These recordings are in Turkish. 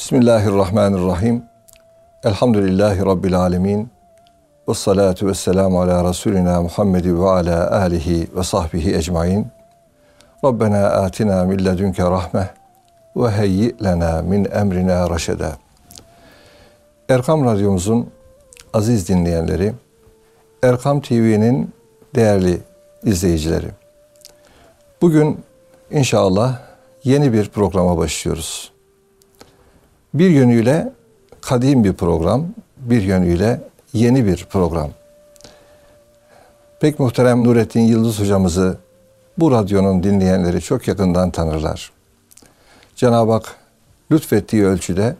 Bismillahirrahmanirrahim. Elhamdülillahi Rabbil alemin. Ve salatu ve selamu ala Resulina Muhammedi ve ala alihi ve sahbihi ecmain. Rabbena atina min ledünke rahmeh ve heyyi lena min emrina raşeda. Erkam Radyomuzun aziz dinleyenleri, Erkam TV'nin değerli izleyicileri. Bugün inşallah yeni bir programa başlıyoruz. Bir yönüyle kadim bir program, bir yönüyle yeni bir program. Pek muhterem Nurettin Yıldız hocamızı bu radyonun dinleyenleri çok yakından tanırlar. Cenab-ı Hak lütfettiği ölçüde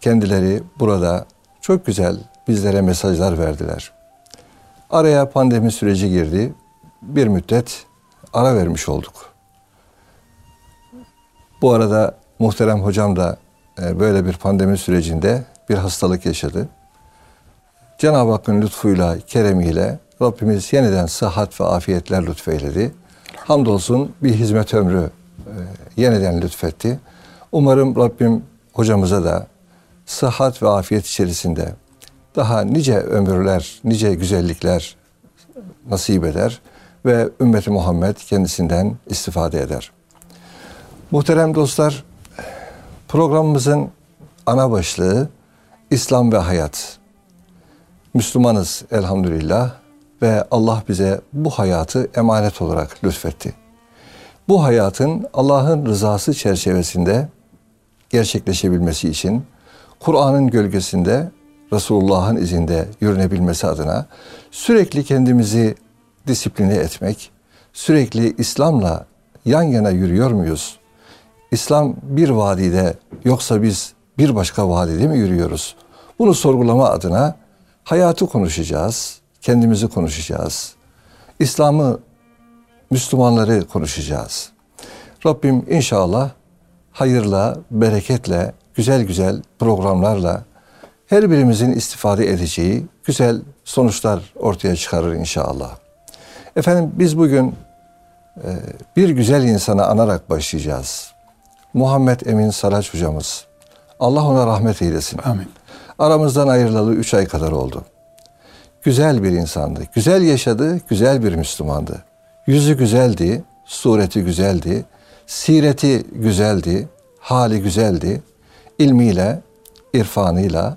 kendileri burada çok güzel bizlere mesajlar verdiler. Araya pandemi süreci girdi. Bir müddet ara vermiş olduk. Bu arada muhterem hocam da böyle bir pandemi sürecinde bir hastalık yaşadı. Cenab-ı Hakk'ın lütfuyla, keremiyle Rabbimiz yeniden sıhhat ve afiyetler lütfeyledi. Hamdolsun bir hizmet ömrü e, yeniden lütfetti. Umarım Rabbim hocamıza da sıhhat ve afiyet içerisinde daha nice ömürler, nice güzellikler nasip eder ve ümmeti Muhammed kendisinden istifade eder. Muhterem dostlar, programımızın ana başlığı İslam ve hayat. Müslümanız elhamdülillah ve Allah bize bu hayatı emanet olarak lütfetti. Bu hayatın Allah'ın rızası çerçevesinde gerçekleşebilmesi için Kur'an'ın gölgesinde Resulullah'ın izinde yürünebilmesi adına sürekli kendimizi disipline etmek, sürekli İslam'la yan yana yürüyor muyuz? İslam bir vadide yoksa biz bir başka vadide mi yürüyoruz? Bunu sorgulama adına hayatı konuşacağız, kendimizi konuşacağız. İslam'ı, Müslümanları konuşacağız. Rabbim inşallah hayırla, bereketle, güzel güzel programlarla her birimizin istifade edeceği güzel sonuçlar ortaya çıkarır inşallah. Efendim biz bugün e, bir güzel insanı anarak başlayacağız. Muhammed Emin Saraç hocamız. Allah ona rahmet eylesin. Amin. Aramızdan ayrılalı üç ay kadar oldu. Güzel bir insandı. Güzel yaşadı, güzel bir Müslümandı. Yüzü güzeldi, sureti güzeldi, sireti güzeldi, hali güzeldi. İlmiyle, irfanıyla,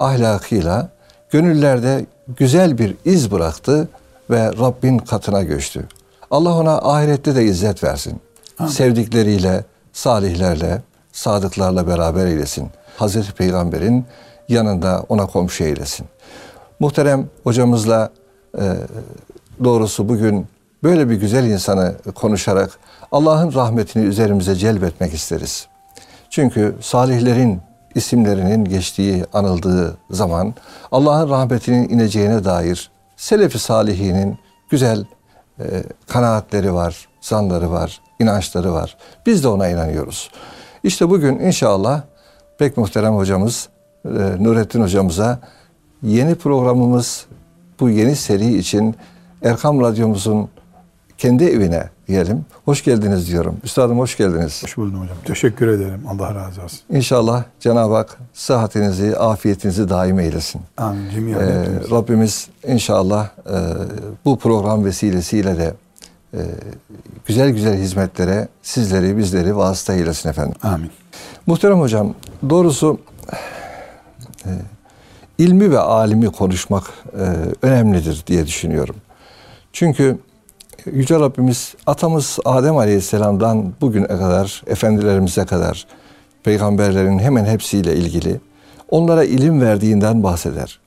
ahlakıyla gönüllerde güzel bir iz bıraktı ve Rabbin katına göçtü. Allah ona ahirette de izzet versin. Amin. Sevdikleriyle, salihlerle, sadıklarla beraber eylesin. Hazreti Peygamber'in yanında ona komşu eylesin. Muhterem hocamızla e, doğrusu bugün böyle bir güzel insanı konuşarak Allah'ın rahmetini üzerimize celbetmek isteriz. Çünkü salihlerin isimlerinin geçtiği, anıldığı zaman Allah'ın rahmetinin ineceğine dair Selefi Salihinin güzel e, kanaatleri var, zanları var, inançları var. Biz de ona inanıyoruz. İşte bugün inşallah pek muhterem hocamız e, Nurettin hocamıza yeni programımız bu yeni seri için Erkam Radyomuzun kendi evine diyelim. Hoş geldiniz diyorum. Üstadım hoş geldiniz. Hoş buldum hocam. Teşekkür ederim. Allah razı olsun. İnşallah Cenab-ı Hak sıhhatinizi, afiyetinizi daim eylesin. Amin. Ee, Rabbimiz inşallah e, bu program vesilesiyle de e, güzel güzel hizmetlere sizleri, bizleri vasıta eylesin efendim. Amin. Muhterem hocam, doğrusu e, ilmi ve alimi konuşmak e, önemlidir diye düşünüyorum. Çünkü Yüce Rabbimiz atamız Adem Aleyhisselam'dan bugüne kadar, efendilerimize kadar peygamberlerin hemen hepsiyle ilgili onlara ilim verdiğinden bahseder.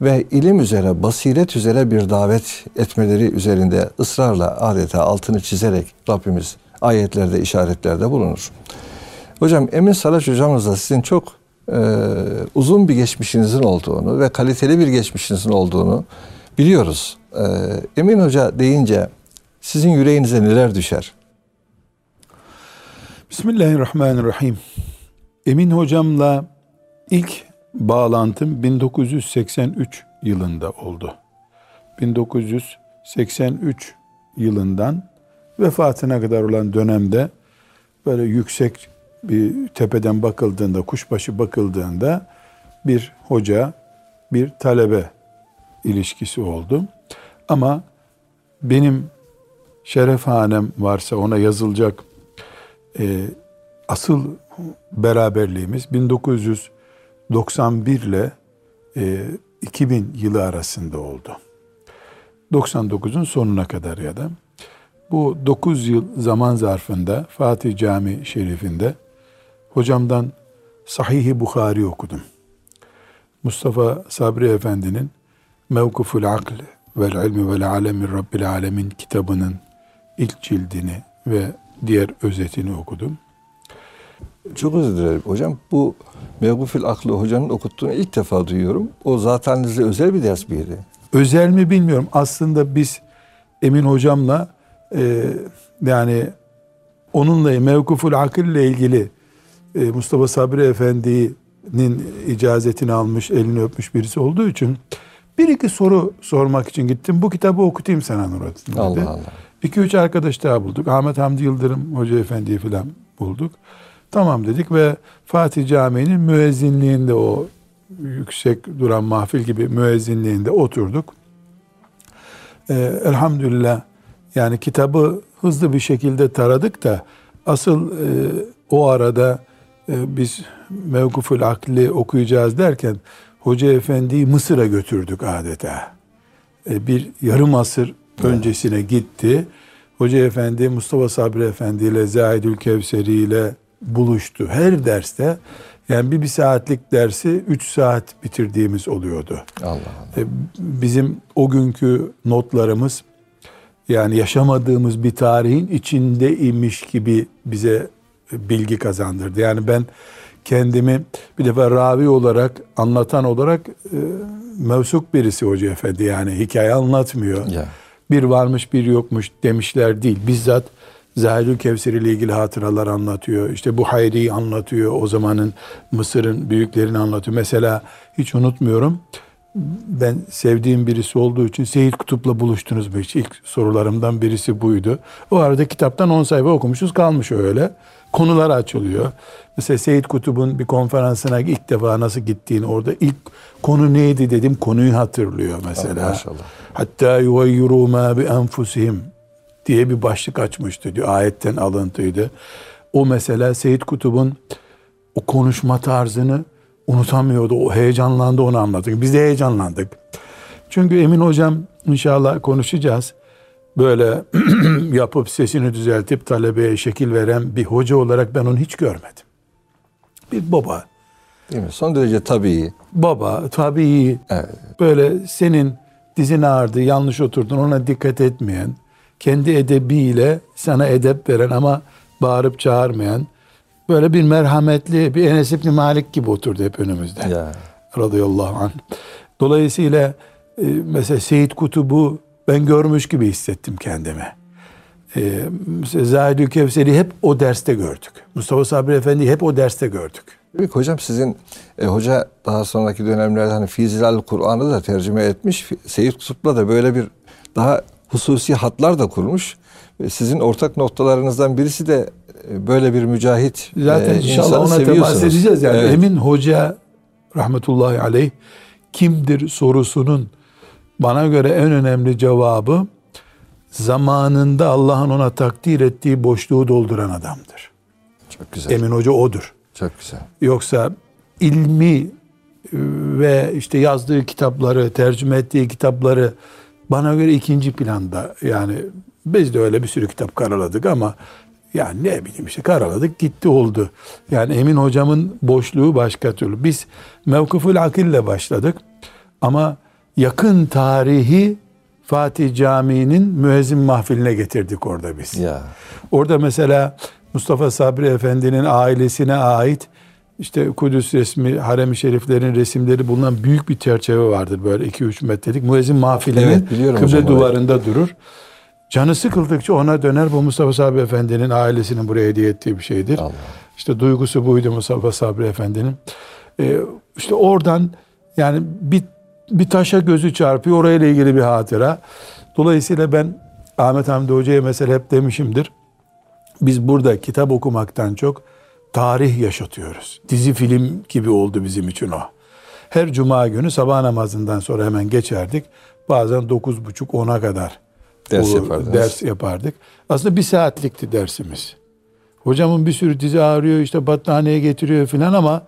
Ve ilim üzere, basiret üzere bir davet etmeleri üzerinde ısrarla adeta altını çizerek Rabbimiz ayetlerde, işaretlerde bulunur. Hocam Emin Saraç hocamızla sizin çok e, uzun bir geçmişinizin olduğunu ve kaliteli bir geçmişinizin olduğunu biliyoruz. E, Emin Hoca deyince sizin yüreğinize neler düşer? Bismillahirrahmanirrahim. Emin hocamla ilk bağlantım 1983 yılında oldu. 1983 yılından vefatına kadar olan dönemde böyle yüksek bir tepeden bakıldığında, kuşbaşı bakıldığında bir hoca, bir talebe ilişkisi oldu. Ama benim şerefhanem varsa ona yazılacak e, asıl beraberliğimiz 1991 ile e, 2000 yılı arasında oldu. 99'un sonuna kadar ya da bu 9 yıl zaman zarfında Fatih Cami Şerif'inde hocamdan Sahih-i Bukhari okudum. Mustafa Sabri Efendi'nin Mevkuful Akl vel İlmi vel Alemi Rabbil Alemin kitabının ilk cildini ve diğer özetini okudum. Çok özür dilerim hocam. Bu Mevgufil Aklı hocanın okuttuğunu ilk defa duyuyorum. O zaten size özel bir ders miydi? Özel mi bilmiyorum. Aslında biz Emin hocamla e, yani onunla Mevkuful Akıl ile ilgili e, Mustafa Sabri Efendi'nin icazetini almış, elini öpmüş birisi olduğu için bir iki soru sormak için gittim. Bu kitabı okutayım sana Nurattin dedi. Allah Allah. İki üç arkadaş daha bulduk. Ahmet Hamdi Yıldırım Hoca Efendi'yi falan bulduk. Tamam dedik ve Fatih Camii'nin müezzinliğinde o yüksek duran mahfil gibi müezzinliğinde oturduk. Ee, elhamdülillah yani kitabı hızlı bir şekilde taradık da asıl e, o arada e, biz Mevkuful Akli okuyacağız derken Hoca Efendi'yi Mısır'a götürdük adeta. E, bir yarım asır öncesine gitti. Hoca Efendi Mustafa Sabri Efendi ile Zahidül Kevseri ile buluştu. Her derste yani bir, bir saatlik dersi üç saat bitirdiğimiz oluyordu. Allah Allah. E, Bizim o günkü notlarımız yani yaşamadığımız bir tarihin içinde imiş gibi bize bilgi kazandırdı. Yani ben kendimi bir defa ravi olarak, anlatan olarak e, mevsuk birisi Hoca Efendi. Yani hikaye anlatmıyor. Ya. Bir varmış bir yokmuş demişler değil. Bizzat Zahidül Kevser ile ilgili hatıralar anlatıyor. İşte bu Hayri'yi anlatıyor. O zamanın Mısır'ın büyüklerini anlatıyor. Mesela hiç unutmuyorum. Ben sevdiğim birisi olduğu için Seyit Kutup'la buluştunuz mu hiç? İlk sorularımdan birisi buydu. O arada kitaptan 10 sayfa okumuşuz kalmış öyle. Konular açılıyor. Mesela Seyit Kutup'un bir konferansına ilk defa nasıl gittiğini orada ilk konu neydi dedim konuyu hatırlıyor mesela. Maşallah. Hatta yuvayyiru ma bi enfusihim diye bir başlık açmıştı diyor. Ayetten alıntıydı. O mesela Seyit Kutup'un o konuşma tarzını unutamıyordu. O heyecanlandı onu anlattık. Biz de heyecanlandık. Çünkü Emin hocam inşallah konuşacağız. Böyle yapıp sesini düzeltip talebeye şekil veren bir hoca olarak ben onu hiç görmedim. Bir baba. Değil mi? Son derece tabii. Baba tabii Evet. böyle senin dizin ağrıdı yanlış oturdun ona dikkat etmeyen kendi edebiyle sana edep veren ama bağırıp çağırmayan böyle bir merhametli bir Enes İbni Malik gibi oturdu hep önümüzde. Ya. Radıyallahu anh. Dolayısıyla e, mesela Seyit Kutub'u ben görmüş gibi hissettim kendimi. E, mesela Zahidül Kevser'i hep o derste gördük. Mustafa Sabri Efendi'yi hep o derste gördük. Peki hocam sizin e, hoca daha sonraki dönemlerde hani Fizilal Kur'an'ı da tercüme etmiş. Seyyid Kutup'la da böyle bir daha hususi hatlar da kurmuş. Sizin ortak noktalarınızdan birisi de e, böyle bir mücahit Zaten e, inşallah ona temas edeceğiz yani. Evet. Emin Hoca rahmetullahi aleyh kimdir sorusunun bana göre en önemli cevabı zamanında Allah'ın ona takdir ettiği boşluğu dolduran adamdır. Çok güzel. Emin Hoca odur. Çok güzel. Yoksa ilmi e, ve işte yazdığı kitapları, tercüme ettiği kitapları bana göre ikinci planda. Yani biz de öyle bir sürü kitap karaladık ama yani ne bileyim işte karaladık gitti oldu. Yani Emin hocamın boşluğu başka türlü. Biz Mevkuful Akil'le başladık ama yakın tarihi Fatih Camii'nin müezzin mahfiline getirdik orada biz. Ya. Orada mesela Mustafa Sabri Efendi'nin ailesine ait işte Kudüs resmi, harem-i şeriflerin resimleri bulunan büyük bir çerçeve vardır böyle 2-3 metrelik. Müezzin mahfilenin Evet, kıble hocam, evet. duvarında durur. Canı sıkıldıkça ona döner bu Mustafa Sabri Efendi'nin ailesinin buraya hediye ettiği bir şeydir. Allah. İşte duygusu buydu Mustafa Sabri Efendi'nin. Ee, işte oradan yani bir, bir taşa gözü çarpıyor orayla ilgili bir hatıra. Dolayısıyla ben Ahmet Hamdi Hoca'ya mesela hep demişimdir. Biz burada kitap okumaktan çok tarih yaşatıyoruz. Dizi film gibi oldu bizim için o. Her cuma günü sabah namazından sonra hemen geçerdik. Bazen 9.30-10'a kadar Ders ders yapardık. Aslında bir saatlikti dersimiz. Hocamın bir sürü dizi ağrıyor işte battaniye getiriyor filan ama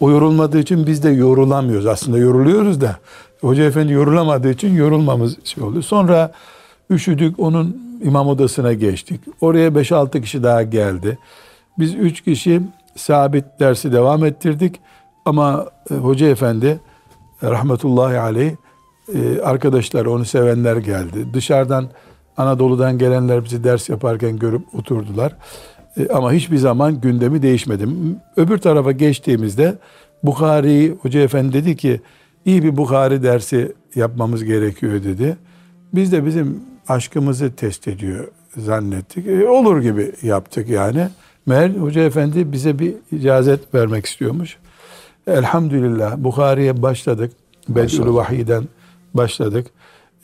o yorulmadığı için biz de yorulamıyoruz. Aslında yoruluyoruz da hoca efendi yorulamadığı için yorulmamız şey oldu. Sonra üşüdük onun imam odasına geçtik. Oraya 5-6 kişi daha geldi. Biz 3 kişi sabit dersi devam ettirdik. Ama e, hoca efendi rahmetullahi aleyh e, arkadaşlar onu sevenler geldi. Dışarıdan Anadolu'dan gelenler bizi ders yaparken görüp oturdular. E, ama hiçbir zaman gündemi değişmedi. Öbür tarafa geçtiğimizde Bukhari Hoca Efendi dedi ki iyi bir Bukhari dersi yapmamız gerekiyor dedi. Biz de bizim aşkımızı test ediyor zannettik. E, olur gibi yaptık yani. Meğer Hoca Efendi bize bir icazet vermek istiyormuş. Elhamdülillah Bukhari'ye başladık. Bedül Vahiy'den başladık.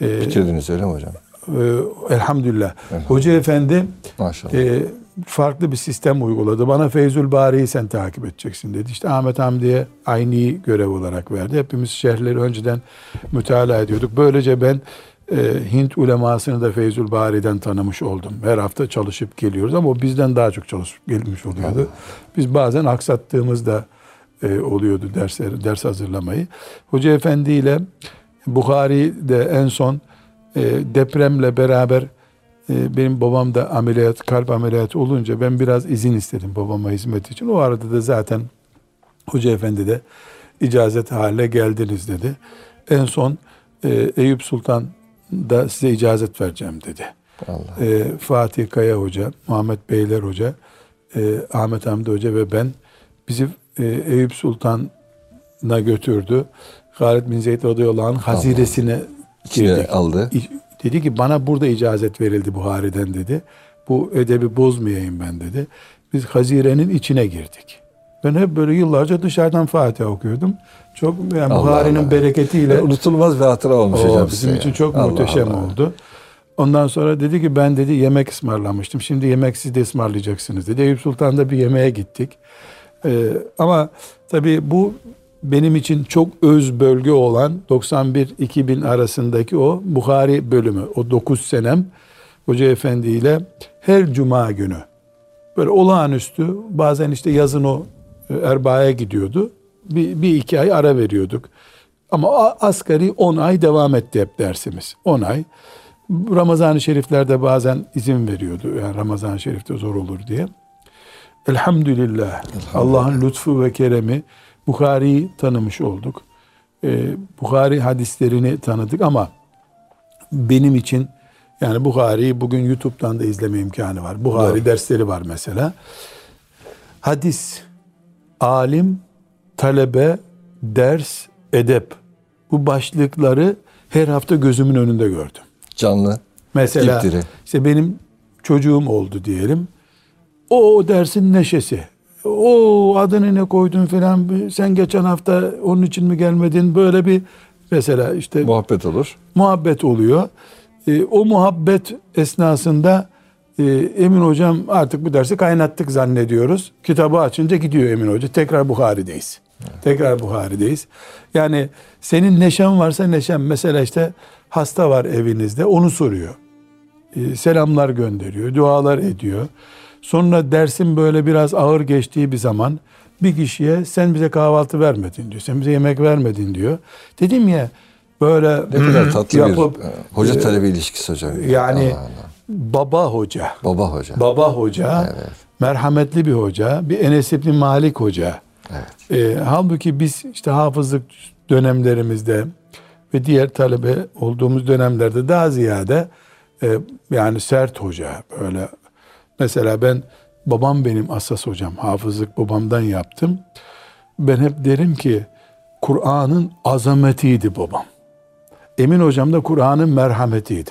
E, Bitirdiniz öyle mi hocam? e, elhamdülillah. Hoca Efendi Maşallah. e, farklı bir sistem uyguladı. Bana Feyzül Bari'yi sen takip edeceksin dedi. İşte Ahmet Hamdi'ye aynı görev olarak verdi. Hepimiz şerhleri önceden mütalaa ediyorduk. Böylece ben e, Hint ulemasını da Feyzül Bari'den tanımış oldum. Her hafta çalışıp geliyoruz ama o bizden daha çok çalışıp gelmiş oluyordu. Biz bazen aksattığımızda e, oluyordu dersleri, ders hazırlamayı. Hoca Efendi ile Bukhari'de en son e, depremle beraber e, benim babam da ameliyat, kalp ameliyatı olunca ben biraz izin istedim babama hizmet için. O arada da zaten Hoca Efendi de icazet haline geldiniz dedi. En son e, Eyüp Sultan da size icazet vereceğim dedi. Allah. E, Fatih Kaya Hoca, Muhammed Beyler Hoca, e, Ahmet Hamdi Hoca ve ben bizi e, Eyüp Sultan'a götürdü. Halid bin Zeyd radıyallahu anh haziresine girdik. aldı. Dedi ki bana burada icazet verildi Buhari'den dedi. Bu edebi bozmayayım ben dedi. Biz hazirenin içine girdik. Ben hep böyle yıllarca dışarıdan Fatiha okuyordum. Çok yani Buhari'nin bereketiyle Unutulmaz bir hatıra olmuş o hocam bizim için ya. çok Allah muhteşem Allah. oldu. Ondan sonra dedi ki ben dedi yemek ısmarlamıştım. Şimdi yemek siz de ısmarlayacaksınız dedi. Eyüp Sultan'da bir yemeğe gittik. Ee, ama tabii bu benim için çok öz bölge olan 91-2000 arasındaki o Bukhari bölümü. O 9 senem Hoca Efendi ile her cuma günü böyle olağanüstü bazen işte yazın o e, Erbaa'ya gidiyordu. Bir, bir iki ay ara veriyorduk. Ama asgari 10 ay devam etti hep dersimiz. 10 ay. Ramazan-ı Şeriflerde bazen izin veriyordu. Yani Ramazan-ı Şerif'te zor olur diye. Elhamdülillah. Allah'ın lütfu ve keremi Bukhari'yi tanımış olduk. Ee, Bukhari hadislerini tanıdık ama benim için yani Bukhari'yi bugün YouTube'dan da izleme imkanı var. Bukhari Doğru. dersleri var mesela. Hadis, alim, talebe, ders, edep. Bu başlıkları her hafta gözümün önünde gördüm. Canlı. Mesela Dipdiri. işte benim çocuğum oldu diyelim. O, dersin neşesi. O adını ne koydun filan sen geçen hafta onun için mi gelmedin böyle bir mesela işte Muhabbet olur. muhabbet oluyor. E, o muhabbet esnasında e, Emin hocam artık bu dersi kaynattık zannediyoruz. Kitabı açınca gidiyor Emin hoca. Tekrar Buhari'deyiz. Tekrar Buhari'deyiz. Yani senin neşen varsa neşen. Mesela işte hasta var evinizde onu soruyor. E, selamlar gönderiyor. Dualar ediyor. Sonra dersin böyle biraz ağır geçtiği bir zaman bir kişiye sen bize kahvaltı vermedin diyor. Sen bize yemek vermedin diyor. Dedim ya böyle Ne kadar tatlı yapıp bir e, hoca talebe ilişkisi hocam. yani Allah Allah. baba hoca, Baba hoca. baba hoca, Evet. merhametli bir hoca, bir Enes İbni Malik hoca. Evet. E, halbuki biz işte hafızlık dönemlerimizde ve diğer talebe olduğumuz dönemlerde daha ziyade e, yani sert hoca böyle. Mesela ben babam benim asas hocam. Hafızlık babamdan yaptım. Ben hep derim ki Kur'an'ın azametiydi babam. Emin hocam da Kur'an'ın merhametiydi.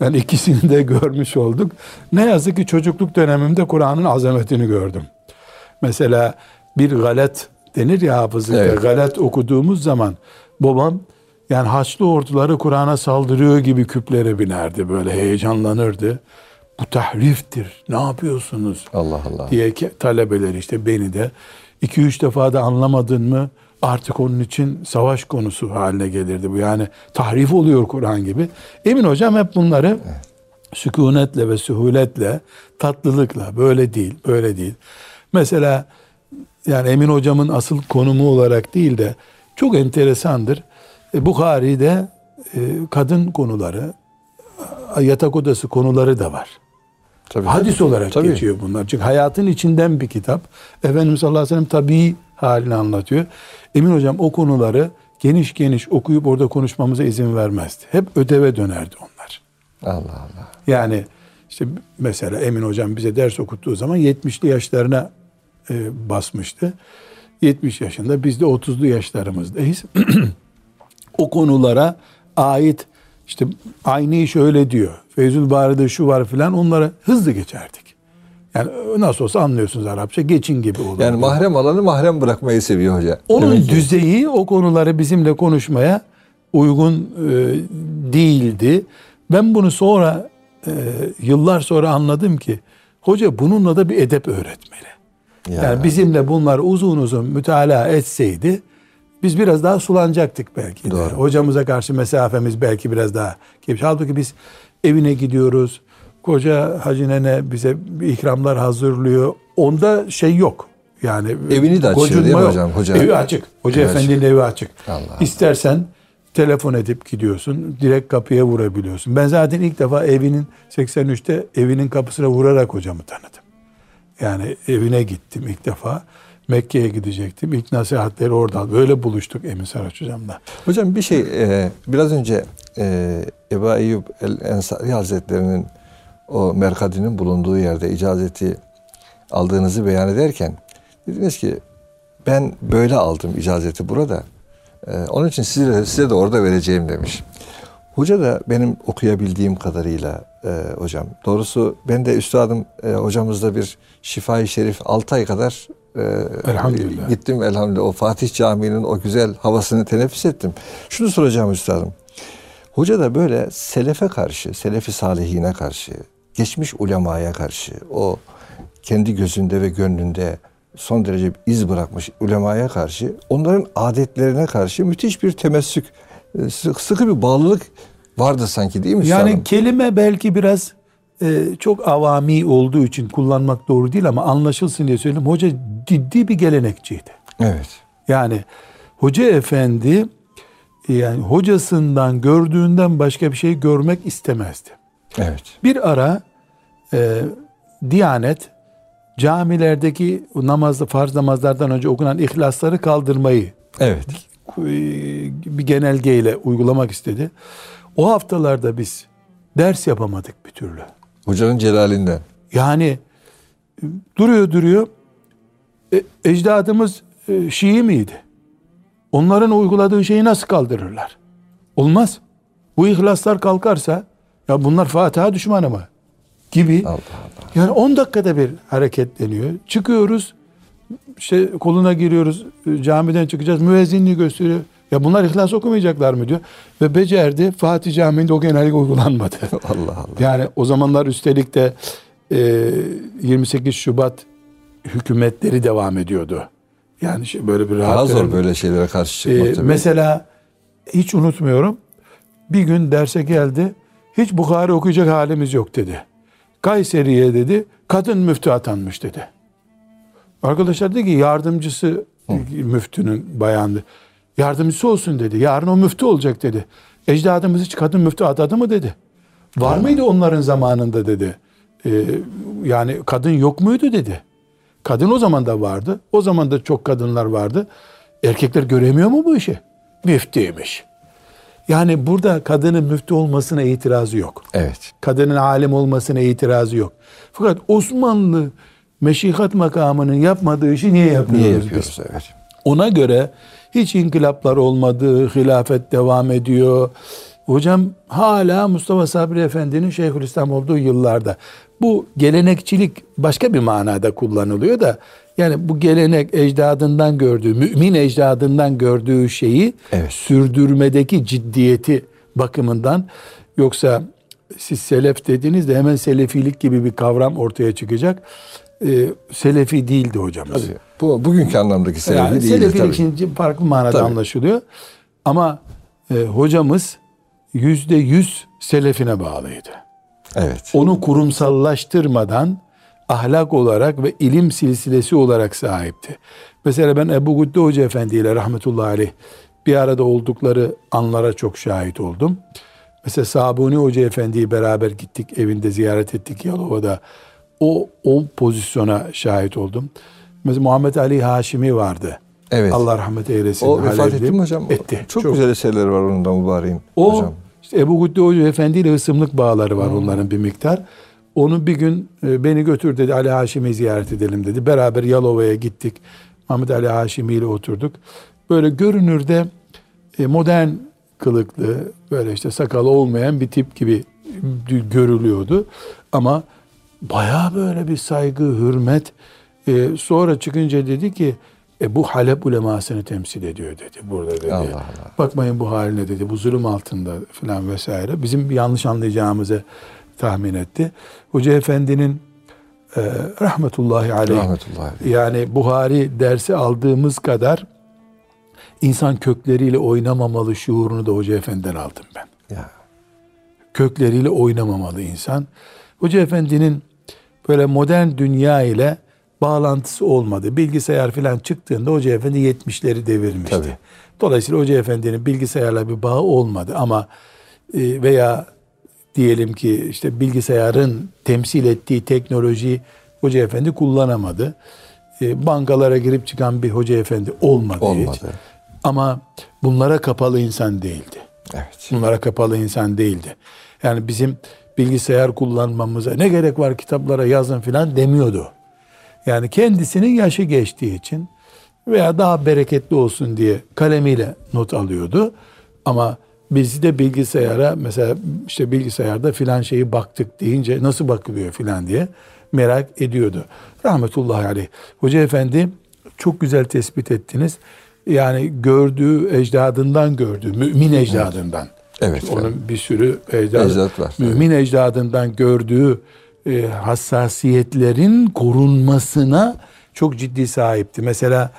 Yani ikisini de görmüş olduk. Ne yazık ki çocukluk dönemimde Kur'an'ın azametini gördüm. Mesela bir galet denir ya hafızlıkta. Evet. Galet okuduğumuz zaman babam yani Haçlı orduları Kur'an'a saldırıyor gibi küplere binerdi. Böyle heyecanlanırdı. bu tahriftir. Ne yapıyorsunuz? Allah Allah. diye talebeler işte beni de iki üç defa da anlamadın mı artık onun için savaş konusu haline gelirdi bu. Yani tahrif oluyor Kur'an gibi. Emin hocam hep bunları sükunetle ve sühuletle, tatlılıkla böyle değil, böyle değil. Mesela yani Emin hocamın asıl konumu olarak değil de çok enteresandır. E, Bukhari'de e, kadın konuları, yatak odası konuları da var. Tabii. Hadis olarak Tabii. geçiyor bunlar. Çünkü hayatın içinden bir kitap. Efendimiz sallallahu aleyhi ve sellem tabii halini anlatıyor. Emin hocam o konuları geniş geniş okuyup orada konuşmamıza izin vermezdi. Hep ödeve dönerdi onlar. Allah Allah. Yani işte mesela Emin hocam bize ders okuttuğu zaman 70'li yaşlarına e, basmıştı. 70 yaşında biz de 30'lu yaşlarımızdayız. o konulara ait işte aynı şöyle diyor. Feyzül Bari'de şu var filan onlara hızlı geçerdik. Yani nasıl olsa anlıyorsunuz Arapça geçin gibi olur. Yani mahrem alanı mahrem bırakmayı seviyor hoca. Onun Demek ki- düzeyi o konuları bizimle konuşmaya uygun e, değildi. Ben bunu sonra e, yıllar sonra anladım ki hoca bununla da bir edep öğretmeli. Ya. Yani bizimle bunlar uzun uzun mütalaa etseydi biz biraz daha sulanacaktık belki de. Doğru. Hocamıza karşı mesafemiz belki biraz daha geniş. Halbuki biz evine gidiyoruz. Koca Hacı Nene bize ikramlar hazırlıyor. Onda şey yok. Yani Evini de açıyor değil mi hocam? Hoca- Evi açık. Hoca Evi efendinin evi açık. Allah Allah. İstersen telefon edip gidiyorsun. Direkt kapıya vurabiliyorsun. Ben zaten ilk defa evinin 83'te evinin kapısına vurarak hocamı tanıdım. Yani evine gittim ilk defa. Mekke'ye gidecektim. İlk nasihatleri oradan. Böyle buluştuk Emin Saraç hocamla. Hocam bir şey e, biraz önce e, Ebu Eyyub el Ensari Hazretleri'nin o merkadinin bulunduğu yerde icazeti aldığınızı beyan ederken dediniz ki ben böyle aldım icazeti burada. E, onun için size size de orada vereceğim demiş. Hoca da benim okuyabildiğim kadarıyla e, hocam. Doğrusu ben de üstadım e, hocamızda bir şifai şerif 6 ay kadar e, Elhamdülillah. gittim elhamdülillah. O Fatih Camii'nin o güzel havasını teneffüs ettim. Şunu soracağım üstadım. Hoca da böyle selefe karşı, selefi salihine karşı, geçmiş ulemaya karşı, o kendi gözünde ve gönlünde son derece iz bırakmış ulemaya karşı, onların adetlerine karşı müthiş bir temessük, sıkı bir bağlılık vardı sanki değil mi? Yani kelime belki biraz e, çok avami olduğu için kullanmak doğru değil ama anlaşılsın diye söyleyeyim. Hoca ciddi bir gelenekçiydi. Evet. Yani hoca efendi yani hocasından gördüğünden başka bir şey görmek istemezdi. Evet. Bir ara e, Diyanet camilerdeki namazlı farz namazlardan önce okunan ihlasları kaldırmayı Evet. E, bir genelgeyle uygulamak istedi. O haftalarda biz ders yapamadık bir türlü. Hocanın celalinden. Yani e, duruyor duruyor. E, ecdadımız e, Şii miydi? Onların uyguladığı şeyi nasıl kaldırırlar? Olmaz. Bu ihlaslar kalkarsa ya bunlar Fatiha düşmanı mı? Gibi. Allah Allah. Yani 10 dakikada bir hareketleniyor. Çıkıyoruz. İşte koluna giriyoruz. e, Camiden çıkacağız. Müezzinliği gösteriyor. Ya bunlar ihlas okumayacaklar mı diyor. Ve becerdi. Fatih Camii'nde o genellik uygulanmadı. Allah Allah. Yani o zamanlar üstelik de e, 28 Şubat hükümetleri devam ediyordu. Yani şey böyle bir rahat Daha zor böyle şeylere karşı çıkmak tabii. mesela hiç unutmuyorum. Bir gün derse geldi. Hiç Bukhari okuyacak halimiz yok dedi. Kayseri'ye dedi kadın müftü atanmış dedi. Arkadaşlar dedi ki yardımcısı müftünün bayandı. Yardımcısı olsun dedi. Yarın o müftü olacak dedi. Ecdadımız hiç kadın müftü atadı mı dedi. Var mıydı onların zamanında dedi. Ee, yani kadın yok muydu dedi. Kadın o zaman da vardı. O zaman da çok kadınlar vardı. Erkekler göremiyor mu bu işi? Müftüymüş. Yani burada kadının müftü olmasına itirazı yok. Evet. Kadının alim olmasına itirazı yok. Fakat Osmanlı meşihat makamının yapmadığı işi niye yapıyoruz? Niye biz? yapıyoruz? Evet. Ona göre hiç inkılaplar olmadı, hilafet devam ediyor. Hocam hala Mustafa Sabri Efendi'nin Şeyhülislam olduğu yıllarda bu gelenekçilik başka bir manada kullanılıyor da yani bu gelenek ecdadından gördüğü, mümin ecdadından gördüğü şeyi Evet. sürdürmedeki ciddiyeti bakımından yoksa siz selef dediğinizde hemen selefilik gibi bir kavram ortaya çıkacak. Ee, selefi değildi hocamız. Tabii. Bu bugünkü anlamdaki selefi yani değildir selefilik tabii. şimdi farklı manada Tabii. anlaşılıyor. Ama e, hocamız yüzde yüz selefine bağlıydı. Evet. Onu kurumsallaştırmadan ahlak olarak ve ilim silsilesi olarak sahipti. Mesela ben Ebu Güdde Hoca Efendi ile rahmetullahi aleyh bir arada oldukları anlara çok şahit oldum. Mesela Sabuni Hoca Efendi'yi beraber gittik, evinde ziyaret ettik Yalova'da. O, o pozisyona şahit oldum. Mesela Muhammed Ali Haşimi vardı. Evet. Allah rahmet eylesin. O vefat etti mi hocam? Etti. Çok, güzel eserleri var onun da mübareğin O hocam. işte Ebu Güdde Hoca Efendi ile ısımlık bağları var onların bir miktar. Onu bir gün e, beni götür dedi Ali Haşim'i ziyaret edelim dedi. Beraber Yalova'ya gittik. Mehmet Ali Haşimi ile oturduk. Böyle görünürde e, modern kılıklı böyle işte sakalı olmayan bir tip gibi görülüyordu. Ama bayağı böyle bir saygı, hürmet. E, sonra çıkınca dedi ki e, bu Halep ulemasını temsil ediyor dedi burada dedi. Allah Allah. Bakmayın bu haline dedi. Bu zulüm altında filan vesaire. Bizim yanlış anlayacağımızı tahmin etti. Hoca Efendi'nin e, rahmetullahi aleyh Rahmetullahi aleyh. yani Buhari dersi aldığımız kadar insan kökleriyle oynamamalı şuurunu da Hoca Efendi'den aldım ben. Ya. Kökleriyle oynamamalı insan. Hoca Efendi'nin böyle modern dünya ile bağlantısı olmadı. Bilgisayar falan çıktığında Hoca Efendi 70'leri devirmişti. Tabii. Dolayısıyla Hoca Efendi'nin bilgisayarla bir bağı olmadı ama e, veya diyelim ki işte bilgisayarın temsil ettiği teknolojiyi Hoca Efendi kullanamadı. E, Bankalara girip çıkan bir Hoca Efendi olmadı, hiç. Olmadı. Ama bunlara kapalı insan değildi. Evet. Bunlara kapalı insan değildi. Yani bizim bilgisayar kullanmamıza ne gerek var kitaplara yazın filan demiyordu. Yani kendisinin yaşı geçtiği için veya daha bereketli olsun diye kalemiyle not alıyordu. Ama biz de bilgisayara mesela işte bilgisayarda filan şeyi baktık deyince nasıl bakılıyor filan diye merak ediyordu. Rahmetullahi aleyh. Hoca efendi çok güzel tespit ettiniz. Yani gördüğü ecdadından gördüğü, mümin ecdadından. Evet, Onun evet. bir sürü ecdadı, Ecdat var, Mümin ecdadından gördüğü e, hassasiyetlerin korunmasına çok ciddi sahipti. Mesela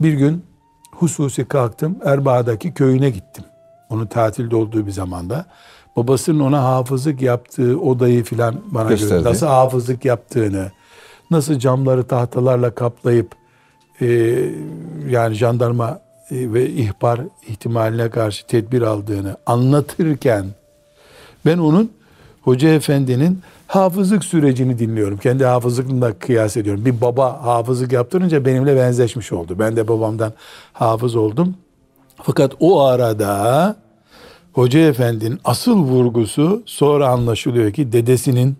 bir gün hususi kalktım Erbaa'daki köyüne gittim. Onun tatilde olduğu bir zamanda. Babasının ona hafızlık yaptığı odayı filan bana göre Gösterdi. nasıl hafızlık yaptığını, nasıl camları tahtalarla kaplayıp e, yani jandarma ve ihbar ihtimaline karşı tedbir aldığını anlatırken ben onun Hoca Efendi'nin hafızlık sürecini dinliyorum. Kendi hafızlıkla kıyas ediyorum. Bir baba hafızlık yaptırınca benimle benzeşmiş oldu. Ben de babamdan hafız oldum. Fakat o arada Hoca Efendi'nin asıl vurgusu sonra anlaşılıyor ki dedesinin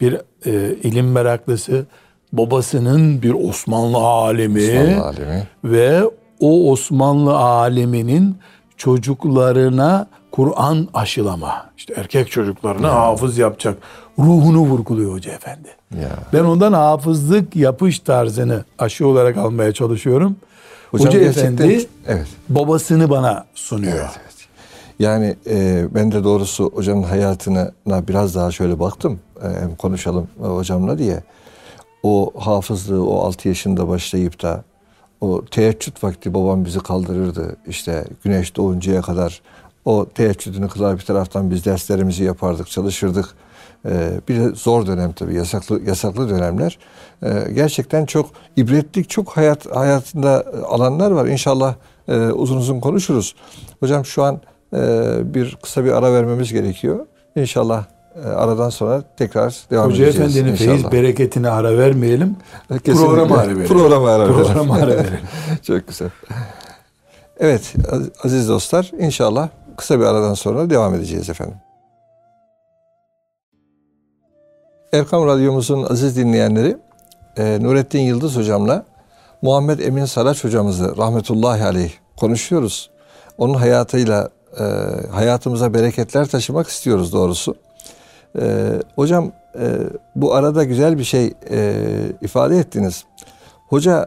bir e, ilim meraklısı, babasının bir Osmanlı alemi Osmanlı alemi. ve o Osmanlı aleminin çocuklarına Kur'an aşılama, işte erkek çocuklarına hafız yapacak ruhunu vurguluyor Hoca Efendi. Ya. Ben ondan hafızlık yapış tarzını aşı olarak almaya çalışıyorum. Hocam Hoca Efendi Evet. babasını bana sunuyor. Evet, evet. Yani e, ben de doğrusu hocamın hayatına biraz daha şöyle baktım. E, hem konuşalım hocamla diye. O hafızlığı o 6 yaşında başlayıp da o teheccüd vakti babam bizi kaldırırdı. İşte güneş doğuncaya kadar o teheccüdünü kılar bir taraftan biz derslerimizi yapardık, çalışırdık. E, bir de zor dönem tabii yasaklı yasaklı dönemler. E, gerçekten çok ibretlik, çok hayat hayatında alanlar var. İnşallah e, uzun uzun konuşuruz. Hocam şu an e, bir kısa bir ara vermemiz gerekiyor. İnşallah e, aradan sonra tekrar devam Hoca edeceğiz. Efendi'nin feyiz bereketine ara vermeyelim. Kesinlikle. Programa ara verelim. Programa ara verelim. Programa ara verelim. Çok güzel. Evet az- aziz dostlar inşallah kısa bir aradan sonra devam edeceğiz efendim. Erkam Radyomuzun aziz dinleyenleri e, Nurettin Yıldız hocamla Muhammed Emin Saraç hocamızı rahmetullahi aleyh konuşuyoruz. Onun hayatıyla e, hayatımıza bereketler taşımak istiyoruz doğrusu. E, hocam e, bu arada güzel bir şey e, ifade ettiniz. Hoca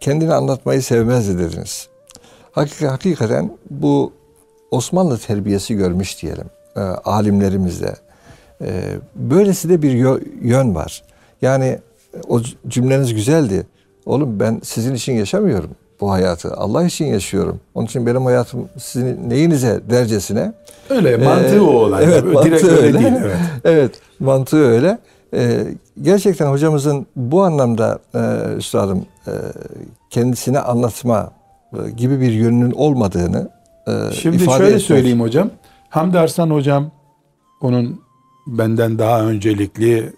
kendini anlatmayı sevmezdi dediniz. Hakik- hakikaten bu Osmanlı terbiyesi görmüş diyelim. E, alimlerimizde, E, böylesi de bir yö- yön var. Yani o cümleniz güzeldi. Oğlum ben sizin için yaşamıyorum bu hayatı. Allah için yaşıyorum. Onun için benim hayatım sizin neyinize dercesine. Öyle mantığı Ee, o olay. Evet, mantığı Direkt öyle. öyle değil. Evet. evet, mantığı öyle. Ee, gerçekten hocamızın bu anlamda e, üstadım e, kendisine anlatma e, gibi bir yönünün olmadığını e, Şimdi ifade şöyle etmek. söyleyeyim hocam. Hamdi Arslan hocam onun benden daha öncelikli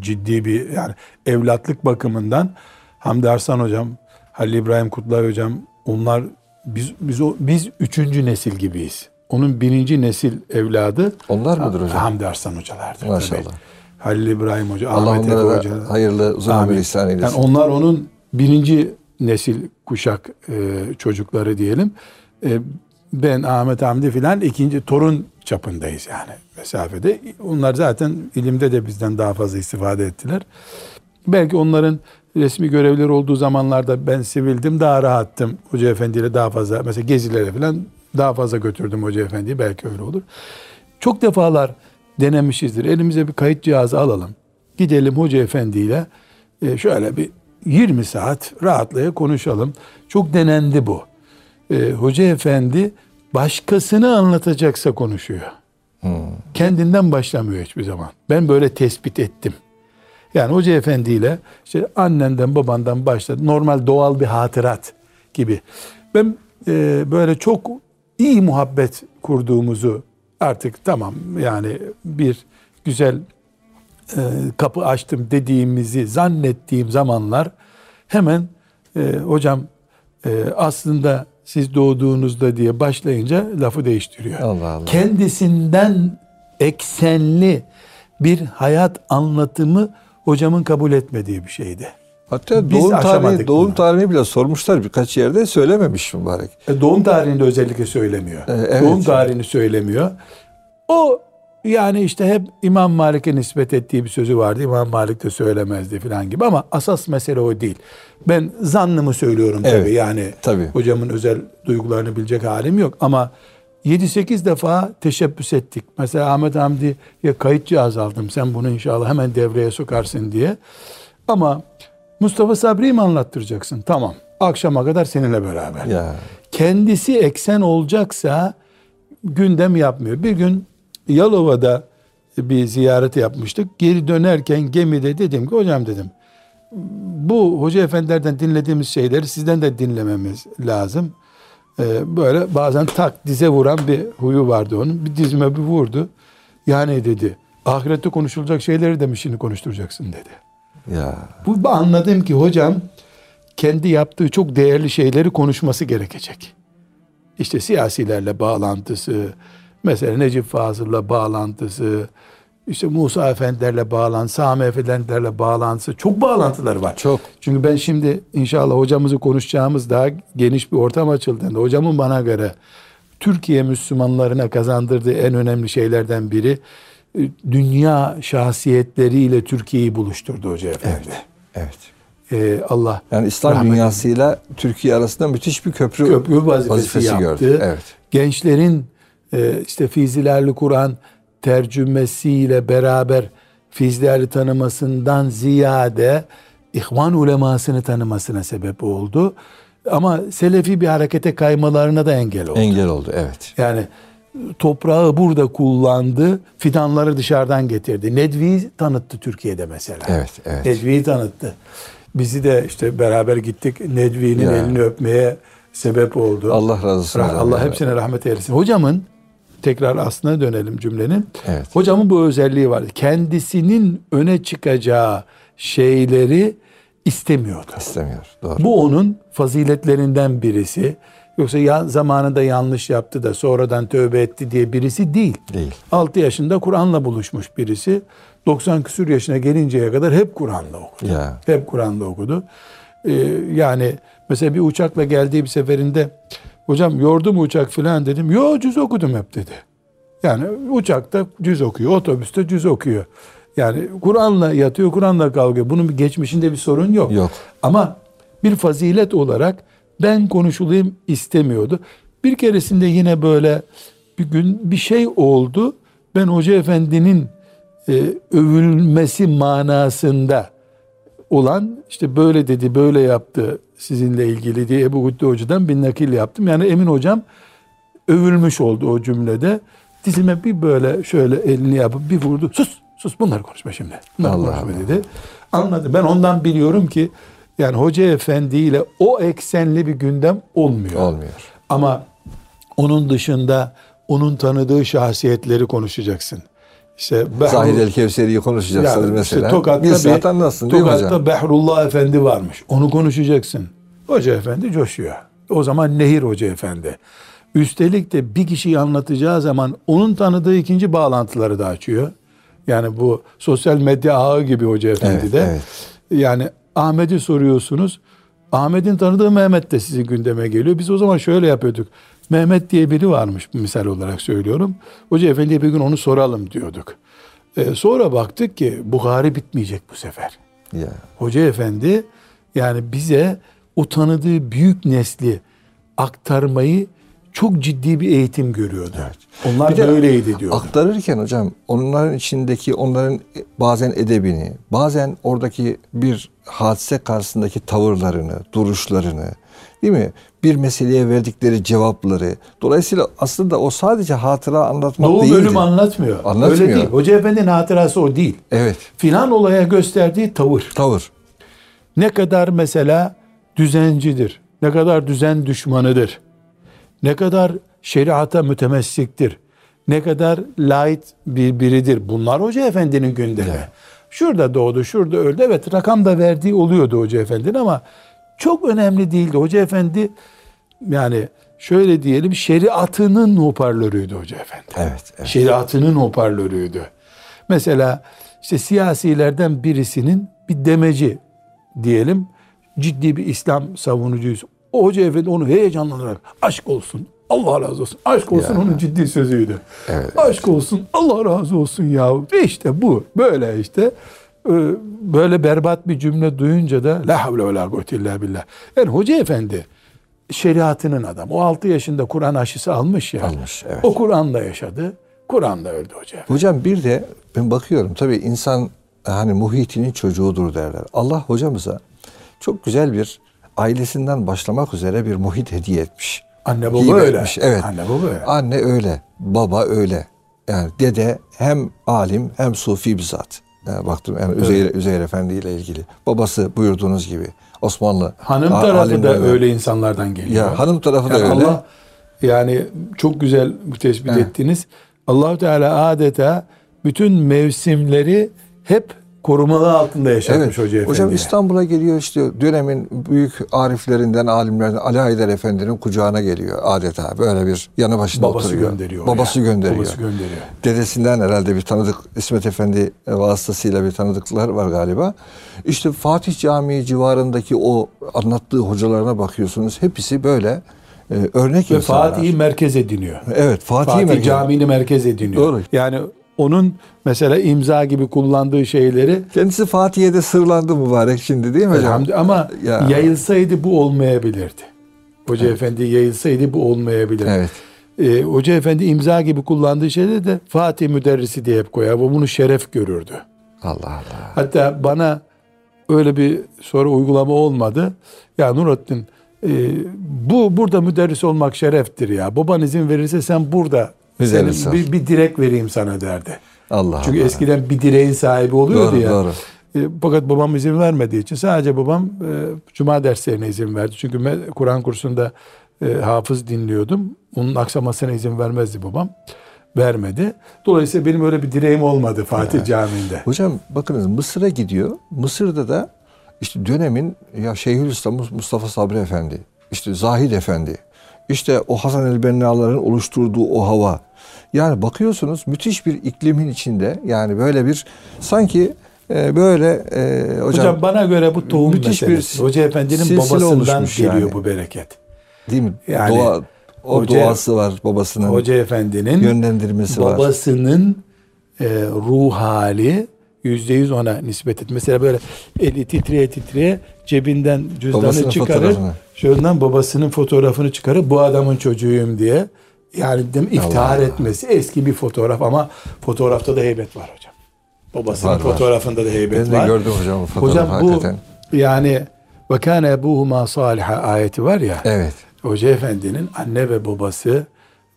ciddi bir yani evlatlık bakımından Hamdi Arslan hocam, Halil İbrahim Kutlay hocam onlar biz biz o biz üçüncü nesil gibiyiz. Onun birinci nesil evladı Onlar mıdır hocam? Hamdi Arslan hocalardır. Maşallah. tabii. Halil İbrahim hoca, Allah Ahmet Efe hoca. hayırlı uzun ömür ihsan eylesin. Yani onlar onun birinci nesil kuşak e, çocukları diyelim. E, ben Ahmet Hamdi filan ikinci torun çapındayız yani mesafede. Onlar zaten ilimde de bizden daha fazla istifade ettiler. Belki onların resmi görevleri olduğu zamanlarda ben sivildim daha rahattım. Hoca efendiyle daha fazla mesela gezilere falan daha fazla götürdüm hoca efendiyi belki öyle olur. Çok defalar denemişizdir. Elimize bir kayıt cihazı alalım. Gidelim hoca efendiyle e, şöyle bir 20 saat rahatlaya konuşalım. Çok denendi bu. E, hoca efendi başkasını anlatacaksa konuşuyor. Kendinden başlamıyor hiçbir zaman. Ben böyle tespit ettim. Yani hoca efendiyle işte annenden babandan başladı. Normal doğal bir hatırat gibi. Ben e, böyle çok iyi muhabbet kurduğumuzu artık tamam yani bir güzel e, kapı açtım dediğimizi zannettiğim zamanlar hemen e, hocam e, aslında siz doğduğunuzda diye başlayınca lafı değiştiriyor. Allah Allah. Kendisinden eksenli bir hayat anlatımı hocamın kabul etmediği bir şeydi. Hatta Biz doğum tarihi, doğum bunu. tarihini bile sormuşlar birkaç yerde söylememiş mübarek. E, Doğum tarihini de özellikle söylemiyor. E, evet. Doğum tarihini söylemiyor. O yani işte hep İmam Malik'e nispet ettiği bir sözü vardı. İmam Malik de söylemezdi falan gibi ama asas mesele o değil. Ben zannımı söylüyorum Evet, tabii. Yani tabii. hocamın özel duygularını bilecek halim yok ama 7-8 defa teşebbüs ettik. Mesela Ahmet Hamdi'ye kayıt cihazı aldım. Sen bunu inşallah hemen devreye sokarsın diye. Ama Mustafa Sabri'yi mi anlattıracaksın? Tamam. Akşama kadar seninle beraber Ya kendisi eksen olacaksa gündem yapmıyor. Bir gün Yalova'da bir ziyaret yapmıştık. Geri dönerken gemide dedim ki hocam dedim bu hoca efendilerden dinlediğimiz şeyleri sizden de dinlememiz lazım. Ee, böyle bazen tak dize vuran bir huyu vardı onun. Bir dizime bir vurdu. Yani dedi ahirette konuşulacak şeyleri de mi şimdi konuşturacaksın dedi. ya Bu anladım ki hocam kendi yaptığı çok değerli şeyleri konuşması gerekecek. İşte siyasilerle bağlantısı, mesela Necip Fazıl'la bağlantısı, işte Musa Efendilerle bağlantısı, Sami Efendilerle bağlantısı, çok bağlantıları var. Çok. Çünkü ben şimdi inşallah hocamızı konuşacağımız daha geniş bir ortam açıldığında hocamın bana göre Türkiye Müslümanlarına kazandırdığı en önemli şeylerden biri e, dünya şahsiyetleriyle Türkiye'yi buluşturdu hoca efendi. evet. Ee, Allah Yani İslam rahmet dünyasıyla Türkiye arasında müthiş bir köprü, köprü vazifesi, yaptı. gördü. Evet. Gençlerin e, işte Fizilerli Kur'an tercümesiyle beraber Fizilerli tanımasından ziyade İhvan ulemasını tanımasına sebep oldu. Ama Selefi bir harekete kaymalarına da engel oldu. Engel oldu evet. Yani toprağı burada kullandı, fidanları dışarıdan getirdi. Nedvi'yi tanıttı Türkiye'de mesela. Evet, evet. Nedvi'yi tanıttı. Bizi de işte beraber gittik Nedvi'nin elini öpmeye sebep oldu. Allah razı olsun. Allah hepsine rahmet eylesin. Hocamın tekrar aslına dönelim cümlenin. Evet. Hocamın bu özelliği var. Kendisinin öne çıkacağı şeyleri istemiyordu. İstemiyor. Doğru. Bu onun faziletlerinden birisi. Yoksa ya, zamanında yanlış yaptı da sonradan tövbe etti diye birisi değil. Değil. 6 yaşında Kur'an'la buluşmuş birisi. 90 küsür yaşına gelinceye kadar hep Kur'an'la okudu. Ya. Hep Kur'an'la okudu. Ee, yani mesela bir uçakla geldiği bir seferinde hocam yordu mu uçak filan dedim. Yo cüz okudum hep dedi. Yani uçakta cüz okuyor, otobüste cüz okuyor. Yani Kur'an'la yatıyor, Kur'an'la kalkıyor. Bunun bir geçmişinde bir sorun yok. Yok. Ama bir fazilet olarak ben konuşulayım istemiyordu. Bir keresinde yine böyle bir gün bir şey oldu. Ben hoca efendinin e, övülmesi manasında olan işte böyle dedi böyle yaptı sizinle ilgili diye Ebu Gütte Hoca'dan bir nakil yaptım. Yani Emin Hocam övülmüş oldu o cümlede. Dizime bir böyle şöyle elini yapıp bir vurdu. Sus sus bunlar konuşma şimdi. Bunlar Allah konuşma Allah. dedi. Anladım. Ben ondan biliyorum ki yani Hoca Efendi ile o eksenli bir gündem olmuyor. Olmuyor. Ama onun dışında onun tanıdığı şahsiyetleri konuşacaksın. İşte Behrul- Zahid el Kevseri'yi konuşacaksınız yani mesela. işte Tokat'ta bir saat bir- anlatsın değil mi Tokat'ta hocam? Behrullah Efendi varmış. Onu konuşacaksın. Hoca Efendi coşuyor. O zaman Nehir Hoca Efendi. Üstelik de bir kişiyi anlatacağı zaman onun tanıdığı ikinci bağlantıları da açıyor. Yani bu sosyal medya ağı gibi Hoca Efendi Evet, de. evet. Yani Ahmet'i soruyorsunuz. Ahmet'in tanıdığı Mehmet de sizin gündeme geliyor. Biz o zaman şöyle yapıyorduk. Mehmet diye biri varmış misal olarak söylüyorum. Hoca Efendi'ye bir gün onu soralım diyorduk. Ee, sonra baktık ki Bukhari bitmeyecek bu sefer. Ya. Hoca Efendi yani bize o tanıdığı büyük nesli aktarmayı çok ciddi bir eğitim görüyordu. Onlar Bir de böyleydi diyordu. Aktarırken hocam onların içindeki onların bazen edebini, bazen oradaki bir hadise karşısındaki tavırlarını, duruşlarını, değil mi? Bir meseleye verdikleri cevapları. Dolayısıyla aslında o sadece hatıra anlatmak Doğum değildi. ölüm anlatmıyor. Anlatmıyor. Öyle değil. Hoca Efendi'nin hatırası o değil. Evet. Filan olaya gösterdiği tavır. Tavır. Ne kadar mesela düzencidir. Ne kadar düzen düşmanıdır. Ne kadar şeriata mütemessiktir. Ne kadar light bir biridir. Bunlar Hoca Efendi'nin gündemi. Şurada doğdu, şurada öldü. Evet rakam da verdiği oluyordu Hoca Efendi'nin ama çok önemli değildi. Hoca Efendi yani şöyle diyelim şeriatının hoparlörüydü Hoca Efendi. Evet. evet. Şeriatının hoparlörüydü. Mesela işte siyasilerden birisinin bir demeci diyelim ciddi bir İslam savunucuyuz. O Hoca Efendi onu heyecanlanarak aşk olsun Allah razı olsun. Aşk olsun Ya. onun ciddi sözüydü. Evet. Aşk olsun Allah razı olsun ya. İşte bu böyle işte Ee, böyle berbat bir cümle duyunca da la havle ve la kuvvete illa billah. Yani Hoca Efendi şeriatının adam. O 6 yaşında Kur'an aşısı almış ya. Almış, evet. O Kur'an'la yaşadı. Kur'an'la öldü Hoca Efendi. Hocam bir de ben bakıyorum tabii insan hani muhitinin çocuğudur derler. Allah hocamıza çok güzel bir ailesinden başlamak üzere bir muhit hediye etmiş. Anne baba Hibe öyle. etmiş, Evet. Anne baba öyle. Anne öyle. Baba öyle. Yani dede hem alim hem sufi bir zat. Yani baktım yani Üzeyir, Üzeyir Efendi ile ilgili. Babası buyurduğunuz gibi Osmanlı. Hanım tarafı da alimlerden. öyle insanlardan geliyor. Ya hanım tarafı da Yani öyle. Allah yani çok güzel tespit Evet. ettiniz. Allahu Teala adeta bütün mevsimleri hep korumalı altında yaşatmış Hoca Efendi. Hocam İstanbul'a geliyor işte dönemin büyük ariflerinden, alimlerden Ali Haydar Efendi'nin kucağına geliyor adeta. Böyle bir yanı başında babası oturuyor. gönderiyor. Babası oraya. gönderiyor. Babası gönderiyor. Dedesinden herhalde bir tanıdık İsmet Efendi vasıtasıyla bir tanıdıklar var galiba. İşte Fatih Camii civarındaki o anlattığı hocalarına bakıyorsunuz. Hepsi böyle e, örnek Ve insanlar. Fatih'i merkez ediniyor. Evet Fatih, Fatih merkezi. Camii'ni merkez ediniyor. Doğru. Yani onun mesela imza gibi kullandığı şeyleri Kendisi Fatih'e sırlandı mübarek şimdi değil mi hocam? Ama Ya. yayılsaydı bu olmayabilirdi. Hoca Efendi yayılsaydı bu olmayabilirdi. Evet. Ee, Hoca Efendi imza gibi kullandığı şeyleri de Fatih müderrisi diye hep koyar. Bu bunu şeref görürdü. Allah Allah. Hatta bana öyle bir sonra uygulama olmadı. Ya Nurattin e, bu burada müderris olmak şereftir ya. Baban izin verirse sen burada Müderris senin ol. bir, bir direk vereyim sana derdi. Allah Çünkü Allah. eskiden bir direğin sahibi oluyordu Doğru, ya. doğru. E, fakat babam izin vermediği için sadece babam e, cuma derslerine izin verdi. Çünkü Kur'an kursunda e, hafız dinliyordum. Onun aksamasına izin vermezdi babam. Vermedi. Dolayısıyla benim öyle bir direğim olmadı Fatih Camii'nde. Hocam bakınız Mısır'a gidiyor. Mısır'da da işte dönemin ya Şeyhülislam Mustafa Sabri Efendi, işte Zahid Efendi, işte o Hasan el Benna'ların oluşturduğu o hava. Yani bakıyorsunuz müthiş bir iklimin içinde yani böyle bir sanki e, böyle e, hocam, Hocam, bana göre bu tohum müthiş bir meselesi. Hoca Efendi'nin babasından geliyor yani. bu bereket. değil mi? Yani Doğa, o hoca- doğası var babasının. Hoca Efendi'nin yönlendirmesi var. babasının e, ruh hali yüzde yüz ona nispet et. Mesela böyle eli titreye titreye cebinden cüzdanı Babasının çıkarır. Şuradan babasının fotoğrafını çıkarır. Bu adamın çocuğuyum diye. Yani dem iftihar Allah. etmesi eski bir fotoğraf ama fotoğrafta da heybet var hocam. Babasının Var, var. fotoğrafında da heybet Ben de var. gördüm hocam o fotoğrafı Hocam bu hakikaten. yani ve kâne ebuhuma saliha ayeti var ya. Evet. Hoca Efendi'nin anne ve babası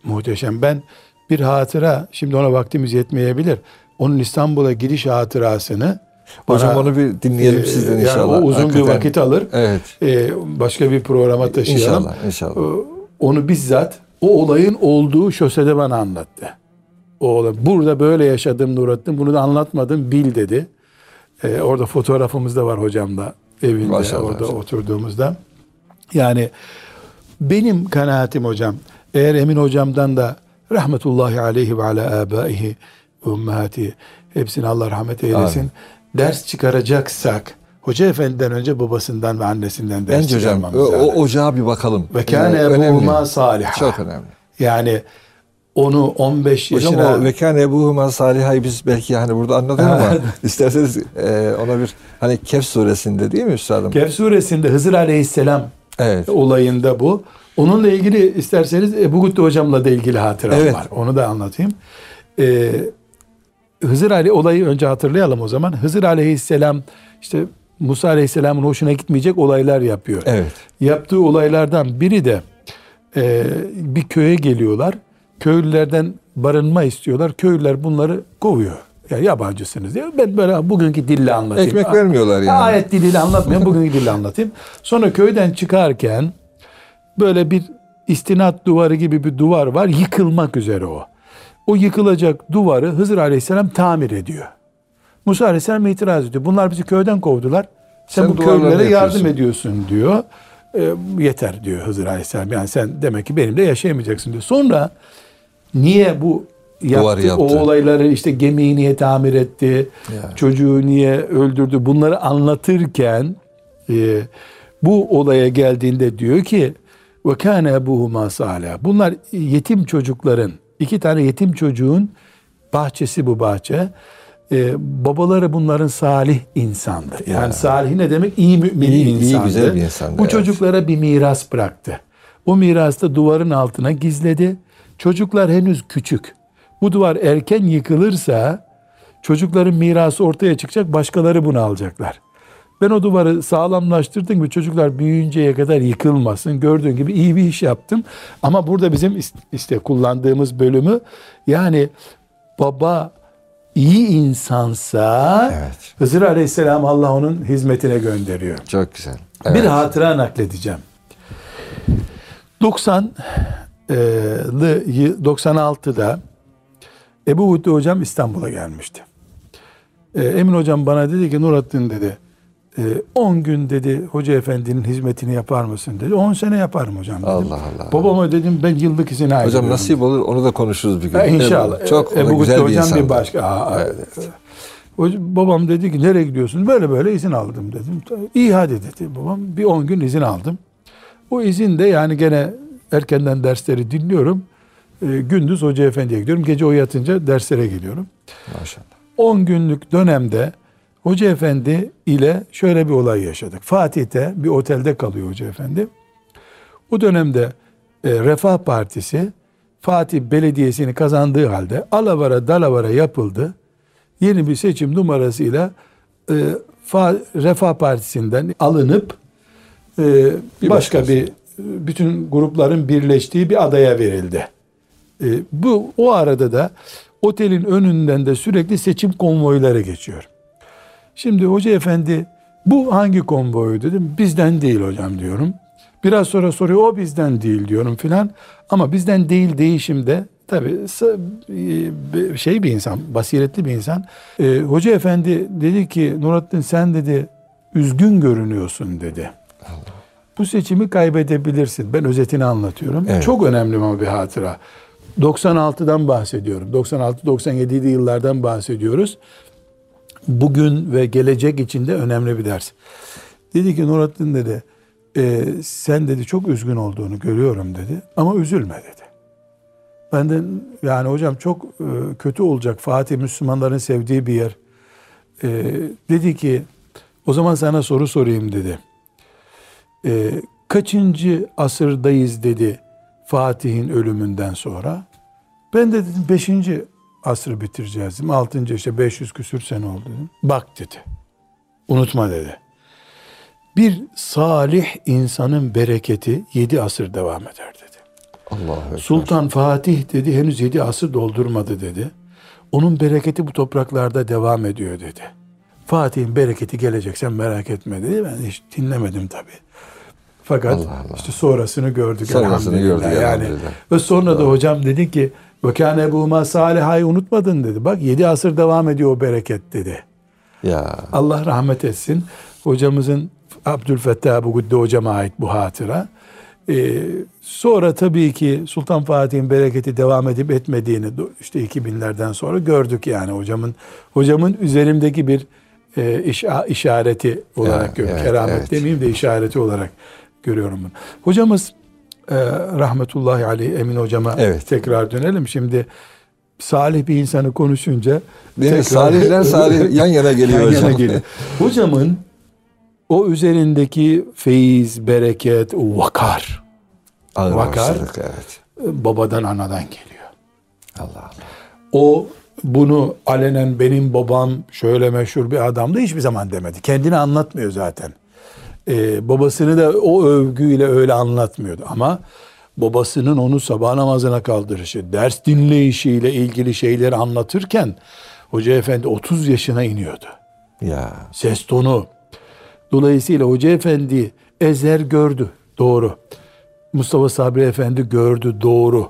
muhteşem. Ben bir hatıra, şimdi ona vaktimiz yetmeyebilir. Onun İstanbul'a gidiş hatırasını Hocam bana- onu bir dinleyelim Ee, sizden yani inşallah. o uzun bir Hakikaten. vakit alır. Evet. Ee, başka bir programa taşıyalım. İnşallah, inşallah. Ee, Onu bizzat o olayın olduğu şosede bana anlattı. O olay. Burada böyle yaşadım Nurattin. Bunu da anlatmadım bil dedi. Ee, orada fotoğrafımız da var hocamla evinde Maşallah orada hocam. oturduğumuzda. Yani benim kanaatim hocam eğer Emin hocamdan da rahmetullahi aleyhi ve ala abaihi ve ummahati hepsine Allah rahmet eylesin. Amin. Ders çıkaracaksak Hoca Efendi'den önce babasından ve annesinden ders Bence hocam çıkarmamız lazım. o ocağa bir bakalım. Ve kâne ebuhuma önemli. saliha. Çok önemli. Yani onu 15 Hocam yaşına o vekâne ebuhuma salihayı biz belki hani burada anladık ama isterseniz e, ona bir hani Kehf suresinde değil mi üstadım? Kehf suresinde Hızır Aleyhisselam Evet. olayında bu. Onunla ilgili isterseniz Ebu Gütte hocamla da ilgili hatıram Evet. var. Onu da anlatayım. Ee, Hızır Ali olayı önce hatırlayalım o zaman. Hızır Aleyhisselam işte Musa Aleyhisselam'ın hoşuna gitmeyecek olaylar yapıyor. Evet. Yaptığı olaylardan biri de e, bir köye geliyorlar. Köylülerden barınma istiyorlar. Köylüler bunları kovuyor. Ya yabancısınız diye. Ben böyle bugünkü dille anlatayım. Ekmek vermiyorlar yani. Ayet diliyle anlatmayayım. Bugünkü dille anlatayım. Sonra köyden çıkarken böyle bir istinat duvarı gibi bir duvar var. Yıkılmak üzere o. O yıkılacak duvarı Hızır Aleyhisselam tamir ediyor. Musa Aleyhisselam itiraz ediyor. Bunlar bizi köyden kovdular. Sen, Sen bu köylülere yardım ediyorsun diyor. E, yeter diyor Hızır Aleyhisselam. Yani sen demek ki benimle yaşayamayacaksın diyor. Sonra niye bu Duvarı yaptı, o yaptı. olayları işte gemiyi niye tamir etti, Ya. çocuğu niye öldürdü bunları anlatırken e, bu olaya geldiğinde diyor ki ve kâne ebuhuma salih. Bunlar yetim çocukların iki tane yetim çocuğun bahçesi bu bahçe. E, babaları bunların salih insandı. Yani Ya. salih ne demek? İyi mümin İyi- iyi, insandı. güzel bir insandı, Bu evet. çocuklara bir miras bıraktı. O mirası duvarın altına gizledi. Çocuklar henüz küçük. Bu duvar erken yıkılırsa çocukların mirası ortaya çıkacak, başkaları bunu alacaklar. Ben o duvarı sağlamlaştırdım ki çocuklar büyüyünceye kadar yıkılmasın. Gördüğün gibi iyi bir iş yaptım. Ama burada bizim işte kullandığımız bölümü yani baba iyi insansa Evet. Hızır Aleyhisselam Allah onun hizmetine gönderiyor. Çok güzel. Bir Evet. hatıra nakledeceğim. 90'lı 96'da Ebu Hütte hocam İstanbul'a gelmişti. Ee, Emin hocam bana dedi ki Nurattin dedi e, 10 gün dedi hoca efendinin hizmetini yapar mısın dedi. 10 sene yaparım hocam dedim. Allah Allah. Babama dedim ben yıllık izin ayrılıyorum. Hocam nasip olur onu da konuşuruz bir gün. Ha, inşallah. Çok o da Ebu güzel bir hocam insandı. bir başka. Aa, Hoca- babam dedi ki nereye gidiyorsun? Böyle böyle izin aldım dedim. İyi hadi dedi babam. Bir 10 gün izin aldım. O izin de yani gene erkenden dersleri dinliyorum. Ee, gündüz hoca efendiye gidiyorum. Gece o yatınca derslere geliyorum. Maşallah. 10 günlük dönemde Hoca Efendi ile şöyle bir olay yaşadık. Fatih'te bir otelde kalıyor Hoca Efendi. O dönemde e, Refah Partisi Fatih Belediyesi'ni kazandığı halde alavara dalavara yapıldı. Yeni bir seçim numarasıyla e, Fa- Refah Partisi'nden alınıp e, Bir başka başkası. bir bütün grupların birleştiği bir adaya verildi. E, bu o arada da otelin önünden de sürekli seçim konvoyları geçiyor. Şimdi hoca efendi bu hangi konvoyu dedim. Bizden değil hocam diyorum. Biraz sonra soruyor o bizden değil diyorum filan. Ama bizden değil değişimde tabii s- e, şey bir insan, basiretli bir insan. E, hoca efendi dedi ki Nurattin sen dedi üzgün görünüyorsun dedi. Bu seçimi kaybedebilirsin. Ben özetini anlatıyorum. Evet. Çok önemli ama bir hatıra. 96'dan bahsediyorum. 96-97'li yıllardan bahsediyoruz. Bugün ve gelecek için de önemli bir ders. Dedi ki Nurattin dedi, "e, sen dedi çok üzgün olduğunu görüyorum dedi ama üzülme dedi. Ben de yani hocam çok e, kötü olacak Fatih Müslümanların sevdiği bir yer. E, dedi ki o zaman sana soru sorayım dedi. E, kaçıncı asırdayız dedi Fatih'in ölümünden sonra. Ben de dedim 5. asrı bitireceğiz dedim. 6. işte 500 küsür sene oldu dedim. Bak dedi. Unutma dedi. Bir salih insanın bereketi 7 asır devam eder dedi. Ekber. Sultan Fatih dedi henüz 7 asır doldurmadı dedi. Onun bereketi bu topraklarda devam ediyor dedi. Fatih'in bereketi gelecek sen merak etme dedi. Ben hiç dinlemedim tabii. Fakat Allah Allah. işte sonrasını gördük Sonrasını elhamdülillah. gördük yani. elhamdülillah. Ve sonra da hocam dedi ki ve kâne bûmâ salihayı unutmadın dedi. Bak 7 asır devam ediyor o bereket dedi. Ya Allah rahmet etsin. Hocamızın Abdülfettah Bugudde hocama ait bu hatıra. Ee, sonra tabii ki Sultan Fatih'in bereketi devam edip etmediğini işte 2000'lerden sonra gördük yani hocamın hocamın üzerimdeki bir e, işa- işareti olarak Ya, görüyorum. evet, Keramet evet. demeyeyim de işareti olarak görüyorum bunu. Hocamız e, rahmetullahi aleyh Emin hocama Evet. tekrar dönelim. Şimdi salih bir insanı konuşunca Değil tekrar- Salihler salih yan yana geliyor Yan yana hocam. geliyor. Hocamın o üzerindeki feyiz, bereket, vakar Ağır Vakar. evet. e, babadan anadan geliyor. Allah Allah. O bunu alenen benim babam şöyle meşhur bir adamdı hiçbir zaman demedi. Kendini anlatmıyor zaten. Ee, babasını da o övgüyle öyle anlatmıyordu. Ama babasının onu sabah namazına kaldırışı, ders dinleyişiyle ilgili şeyleri anlatırken Hoca Efendi 30 yaşına iniyordu. Ya ses tonu. Dolayısıyla Hoca Efendi Ezer gördü. Doğru. Mustafa Sabri Efendi gördü. Doğru.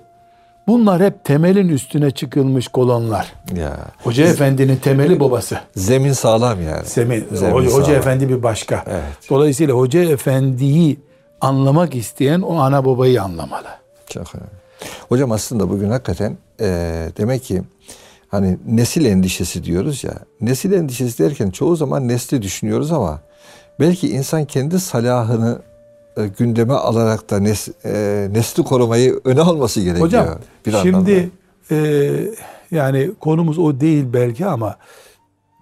Bunlar hep temelin üstüne çıkılmış kolonlar. ya. Hoca Efendi'nin temeli babası. Zemin sağlam yani. Semi, Zemin Hoca, Hoca sağlam. Efendi bir başka. Evet. Dolayısıyla Hoca Efendi'yi anlamak isteyen o ana babayı anlamalı. Çok önemli. Hocam aslında bugün hakikaten e, demek ki hani nesil endişesi diyoruz ya. Nesil endişesi derken çoğu zaman nesli düşünüyoruz ama belki insan kendi salahını e, gündeme alarak da nes, e, nesli korumayı öne alması gerekiyor. Hocam bir şimdi e, yani konumuz o değil belki ama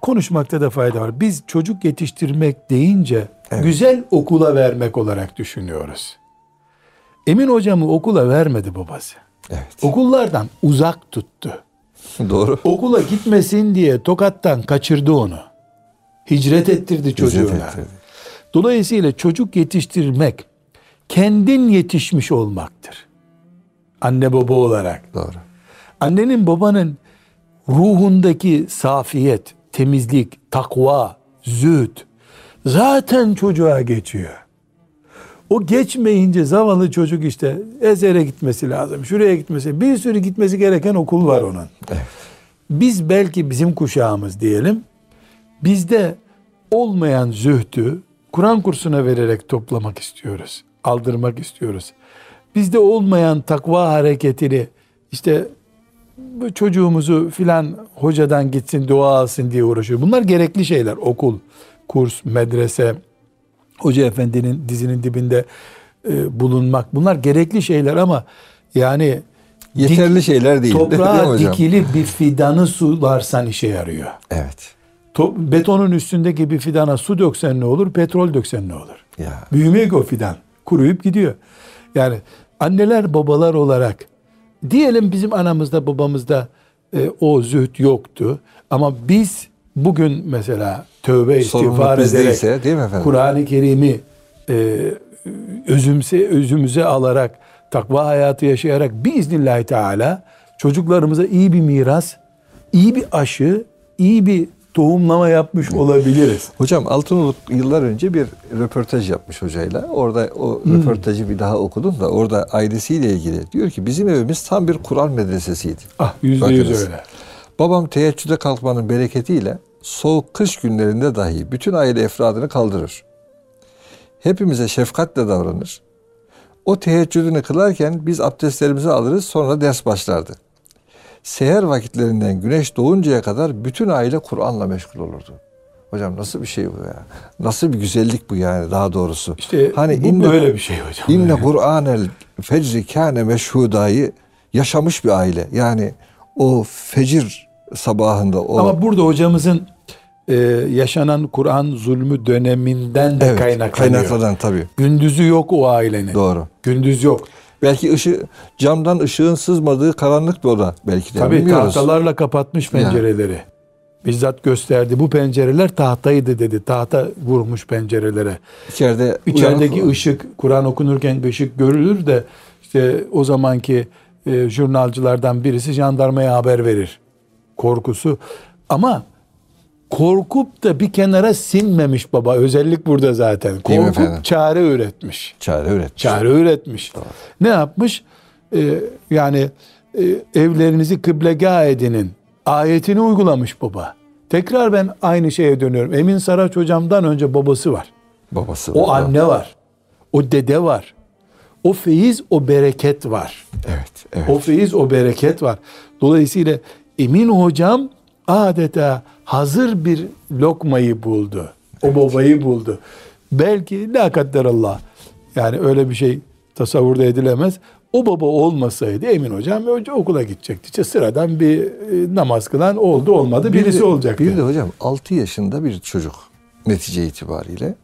konuşmakta da fayda var. Biz çocuk yetiştirmek deyince Evet. güzel okula vermek olarak düşünüyoruz. Emin hocamı okula vermedi babası. Evet. Okullardan uzak tuttu. Doğru. Okula gitmesin diye tokattan kaçırdı onu. Hicret ettirdi çocuğuna. İzzet ettirdi. Dolayısıyla çocuk yetiştirmek kendin yetişmiş olmaktır. Anne baba olarak. Doğru. Annenin babanın ruhundaki safiyet, temizlik, takva, zühd zaten çocuğa geçiyor. O geçmeyince zavallı çocuk işte Ezer'e gitmesi lazım. Şuraya gitmesi, bir sürü gitmesi gereken okul var onun. Evet. Biz belki bizim kuşağımız diyelim. Bizde olmayan zühdü Kur'an kursuna vererek toplamak istiyoruz. Aldırmak istiyoruz. Bizde olmayan takva hareketini işte çocuğumuzu filan hocadan gitsin dua alsın diye uğraşıyor. Bunlar gerekli şeyler. Okul, kurs, medrese, hoca efendinin dizinin dibinde e, bulunmak. Bunlar gerekli şeyler ama yani Yeterli şeyler değil. değil toprağa hocam? dikili bir fidanı sularsan işe yarıyor. Evet. To- betonun üstündeki bir fidana su döksen ne olur, petrol döksen ne olur? Ya. Büyümüyor ki o fidan. Kuruyup gidiyor. Yani anneler babalar olarak diyelim bizim anamızda babamızda e, o zühd yoktu. Ama biz bugün mesela tövbe istiğfar ederek değil mi efendim? Kur'an-ı Kerim'i e, özümse, özümüze alarak takva hayatı yaşayarak biiznillahü teala çocuklarımıza iyi bir miras, iyi bir aşı, iyi bir tohumlama yapmış olabiliriz. Hocam Altınoluk yıllar önce bir röportaj yapmış hocayla. Orada o Hmm. röportajı bir daha okudum da orada ailesiyle ilgili diyor ki bizim evimiz tam bir Kur'an medresesiydi. Ah yüzde yüz öyle. Babam teheccüde kalkmanın bereketiyle soğuk kış günlerinde dahi bütün aile efradını kaldırır. Hepimize şefkatle davranır. O teheccüdünü kılarken biz abdestlerimizi alırız sonra ders başlardı. Seher vakitlerinden güneş doğuncaya kadar bütün aile Kur'an'la meşgul olurdu. Hocam nasıl bir şey bu ya? Nasıl bir güzellik bu yani daha doğrusu? İşte hani bu inne, böyle bir şey hocam. İnne Yani. Kur'anel fecri kâne meşhudayı yaşamış bir aile. Yani o fecir sabahında o Ama burada hocamızın e, yaşanan Kur'an zulmü döneminden de evet, kaynaklanıyor. kaynaklanan tabii. Gündüzü yok o ailenin. Doğru. Gündüz yok. Belki ışı, camdan ışığın sızmadığı karanlık bir oda belki de Tabii bilmiyoruz. tahtalarla kapatmış pencereleri. Bizzat gösterdi. Bu pencereler tahtaydı dedi. Tahta vurmuş pencerelere. İçeride İçerideki ışık, Kur'an okunurken bir ışık görülür de işte o zamanki e, jurnalcılardan birisi jandarmaya haber verir. Korkusu. Ama korkup da bir kenara sinmemiş baba. Özellik burada zaten. Değil Korkup çare üretmiş. çare üretmiş. Çare üretmiş. Ne yapmış? Ee, yani e, evlerinizi kıblegah edinin. Ayetini uygulamış baba. Tekrar ben aynı şeye dönüyorum. Emin Saraç hocamdan önce babası var. Babası. O var. anne var. O dede var. O feyiz, o bereket var. Evet, evet. O feyiz, o bereket var. Dolayısıyla Emin hocam adeta hazır bir lokmayı buldu. O babayı buldu. Belki la kadderallah. Yani öyle bir şey tasavvurda edilemez. O baba olmasaydı Emin hocam önce okula gidecekti. İşte sıradan bir e, namaz kılan oldu olmadı Bir birisi de- olacaktı. Bir de hocam 6 yaşında bir çocuk netice itibariyle.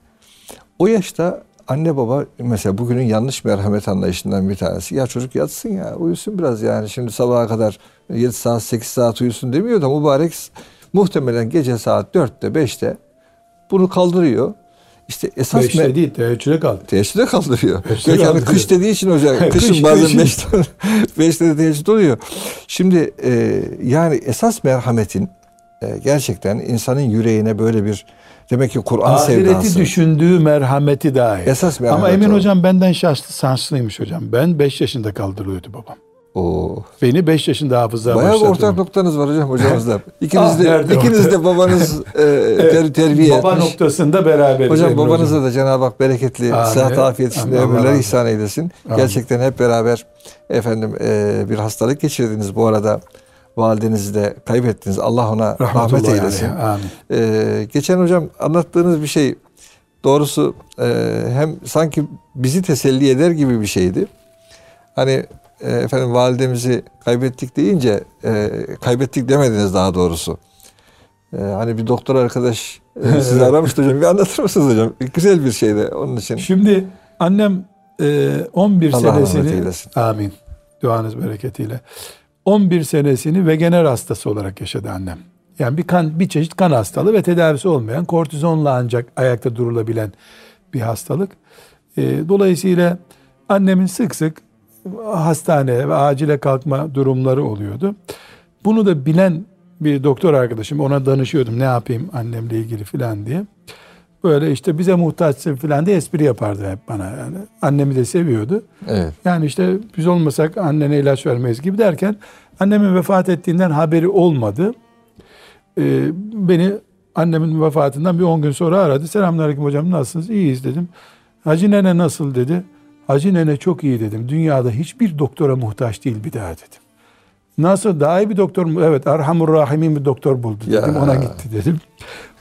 O yaşta anne baba mesela bugünün yanlış merhamet anlayışından bir tanesi. Ya çocuk yatsın ya uyusun biraz yani şimdi sabaha kadar 7 saat 8 saat uyusun demiyor da mübarek muhtemelen gece saat 4'te 5'te bunu kaldırıyor. İşte esas Beşte me- değil teheccüde kaldı. Teheccüde kaldırıyor. Belki hani kaldırıyor. kış dediği için hocam. Kış, Kışın bazen beşte, beşte teheccüd oluyor. Şimdi e, yani esas merhametin e, gerçekten insanın yüreğine böyle bir demek ki Kur'an Ahireti sevdası. düşündüğü merhameti dahi. Esas merhamet Ama Emin o. hocam benden şanslı, şanslıymış hocam. Ben 5 yaşında kaldırılıyordu babam. Oo. Beni 5 yaşında hafızlığa Bayağı başlattı. ortak noktanız var hocam hocamızla. İkiniz Ah, de, nerede ikiniz de babanız e, ter, terbiye Baba etmiş. noktasında beraberiz. Hocam Emin babanıza da Cenab-ı Hak bereketli, Amin. sıhhat afiyet içinde ömürler ihsan eylesin. Amin. Gerçekten hep beraber efendim e, bir hastalık geçirdiniz. Bu arada validenizi de kaybettiniz. Allah ona rahmet Rahmetullahi eylesin. Amin. E, geçen hocam anlattığınız bir şey doğrusu e, hem sanki bizi teselli eder gibi bir şeydi. Hani e, efendim validemizi kaybettik deyince e, kaybettik demediniz daha doğrusu. E, hani bir doktor arkadaş e, sizi aramıştı hocam. Bir anlatır mısınız hocam? Güzel bir şeydi onun için. Şimdi annem e, 11 Allah rahmet senesini eylesin. amin duanız bereketiyle 11 senesini vegener hastası olarak yaşadı annem. Yani bir kan bir çeşit kan hastalığı ve tedavisi olmayan kortizonla ancak ayakta durulabilen bir hastalık. E, dolayısıyla annemin sık sık hastane ve acile kalkma durumları oluyordu. Bunu da bilen bir doktor arkadaşım ona danışıyordum ne yapayım annemle ilgili filan diye. Böyle işte bize muhtaçsın filan diye espri yapardı hep bana. Yani annemi de seviyordu. Evet. Yani işte biz olmasak annene ilaç vermeyiz gibi derken annemin vefat ettiğinden haberi olmadı. Ee, beni annemin vefatından bir 10 gün sonra aradı. Selamünaleyküm hocam nasılsınız? İyiyiz dedim. Hacı nene nasıl dedi. Hacı nene çok iyi dedim. Dünyada hiçbir doktora muhtaç değil bir daha dedim. Nasıl daha iyi bir doktor mu? Evet Erhamur Rahimin bir doktor buldu dedim. Ya. Ona gitti dedim.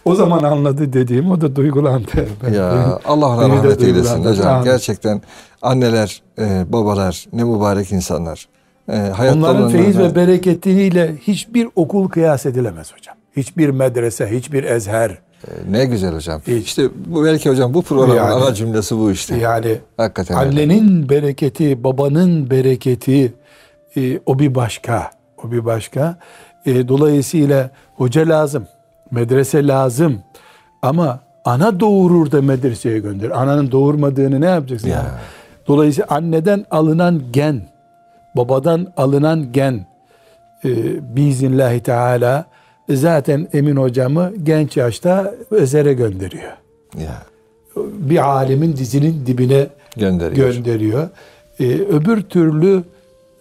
O zaman anladı dediğim o da duygulandı. Ben- Ya Allah beni rahmet eylesin hocam. Amin. Gerçekten anneler, e, babalar ne mübarek insanlar. E, Onların feyiz ve bereketiyle hiçbir okul kıyas edilemez hocam. Hiçbir medrese, hiçbir ezher. E, ne güzel hocam. Hiç. İşte bu belki hocam bu programın Yani- ana cümlesi bu işte. Yani Hakikaten öyle. annenin bereketi, babanın bereketi e, o bir başka. O bir başka. E, dolayısıyla hoca lazım, medrese lazım. Ama ana doğurur da medreseye gönder. Ananın doğurmadığını ne yapacaksın? Ya. yani? Dolayısıyla anneden alınan gen, babadan alınan gen e, biiznillahü teala zaten Emin hocamı genç yaşta Ezer'e gönderiyor. Ya. Bir alimin dizinin dibine Gönderiyor. gönderiyor. Ee, öbür türlü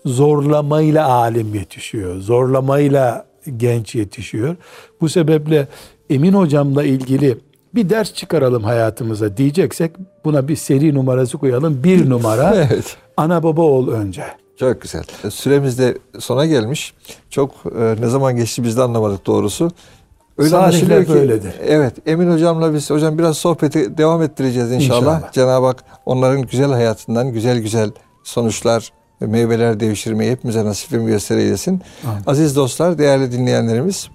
zorlamayla alim yetişiyor. Zorlamayla genç yetişiyor. Bu sebeple Emin hocamla ilgili bir ders çıkaralım hayatımıza diyeceksek buna bir seri numarası koyalım. Bir numara evet. ana baba ol önce. Çok güzel. Süremiz de sona gelmiş. Çok e, ne zaman geçti biz de anlamadık doğrusu. Öyle Salihler ki, böyledir. Evet. Emin hocamla biz hocam biraz sohbeti devam ettireceğiz inşallah. İnşallah. Cenab-ı Hak onların güzel hayatından güzel güzel sonuçlar ve meyveler devşirmeyi hepimize nasip ve müyesser eylesin. Amin. Aziz dostlar, değerli dinleyenlerimiz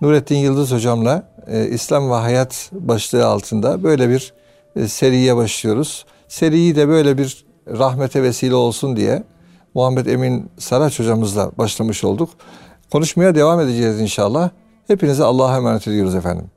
Nurettin Yıldız hocamla e, İslam ve Hayat başlığı altında böyle bir e, seriye başlıyoruz. Seriyi de böyle bir rahmete vesile olsun diye Muhammed Emin Saraç hocamızla başlamış olduk. Konuşmaya devam edeceğiz inşallah. Hepinize Allah'a emanet ediyoruz efendim.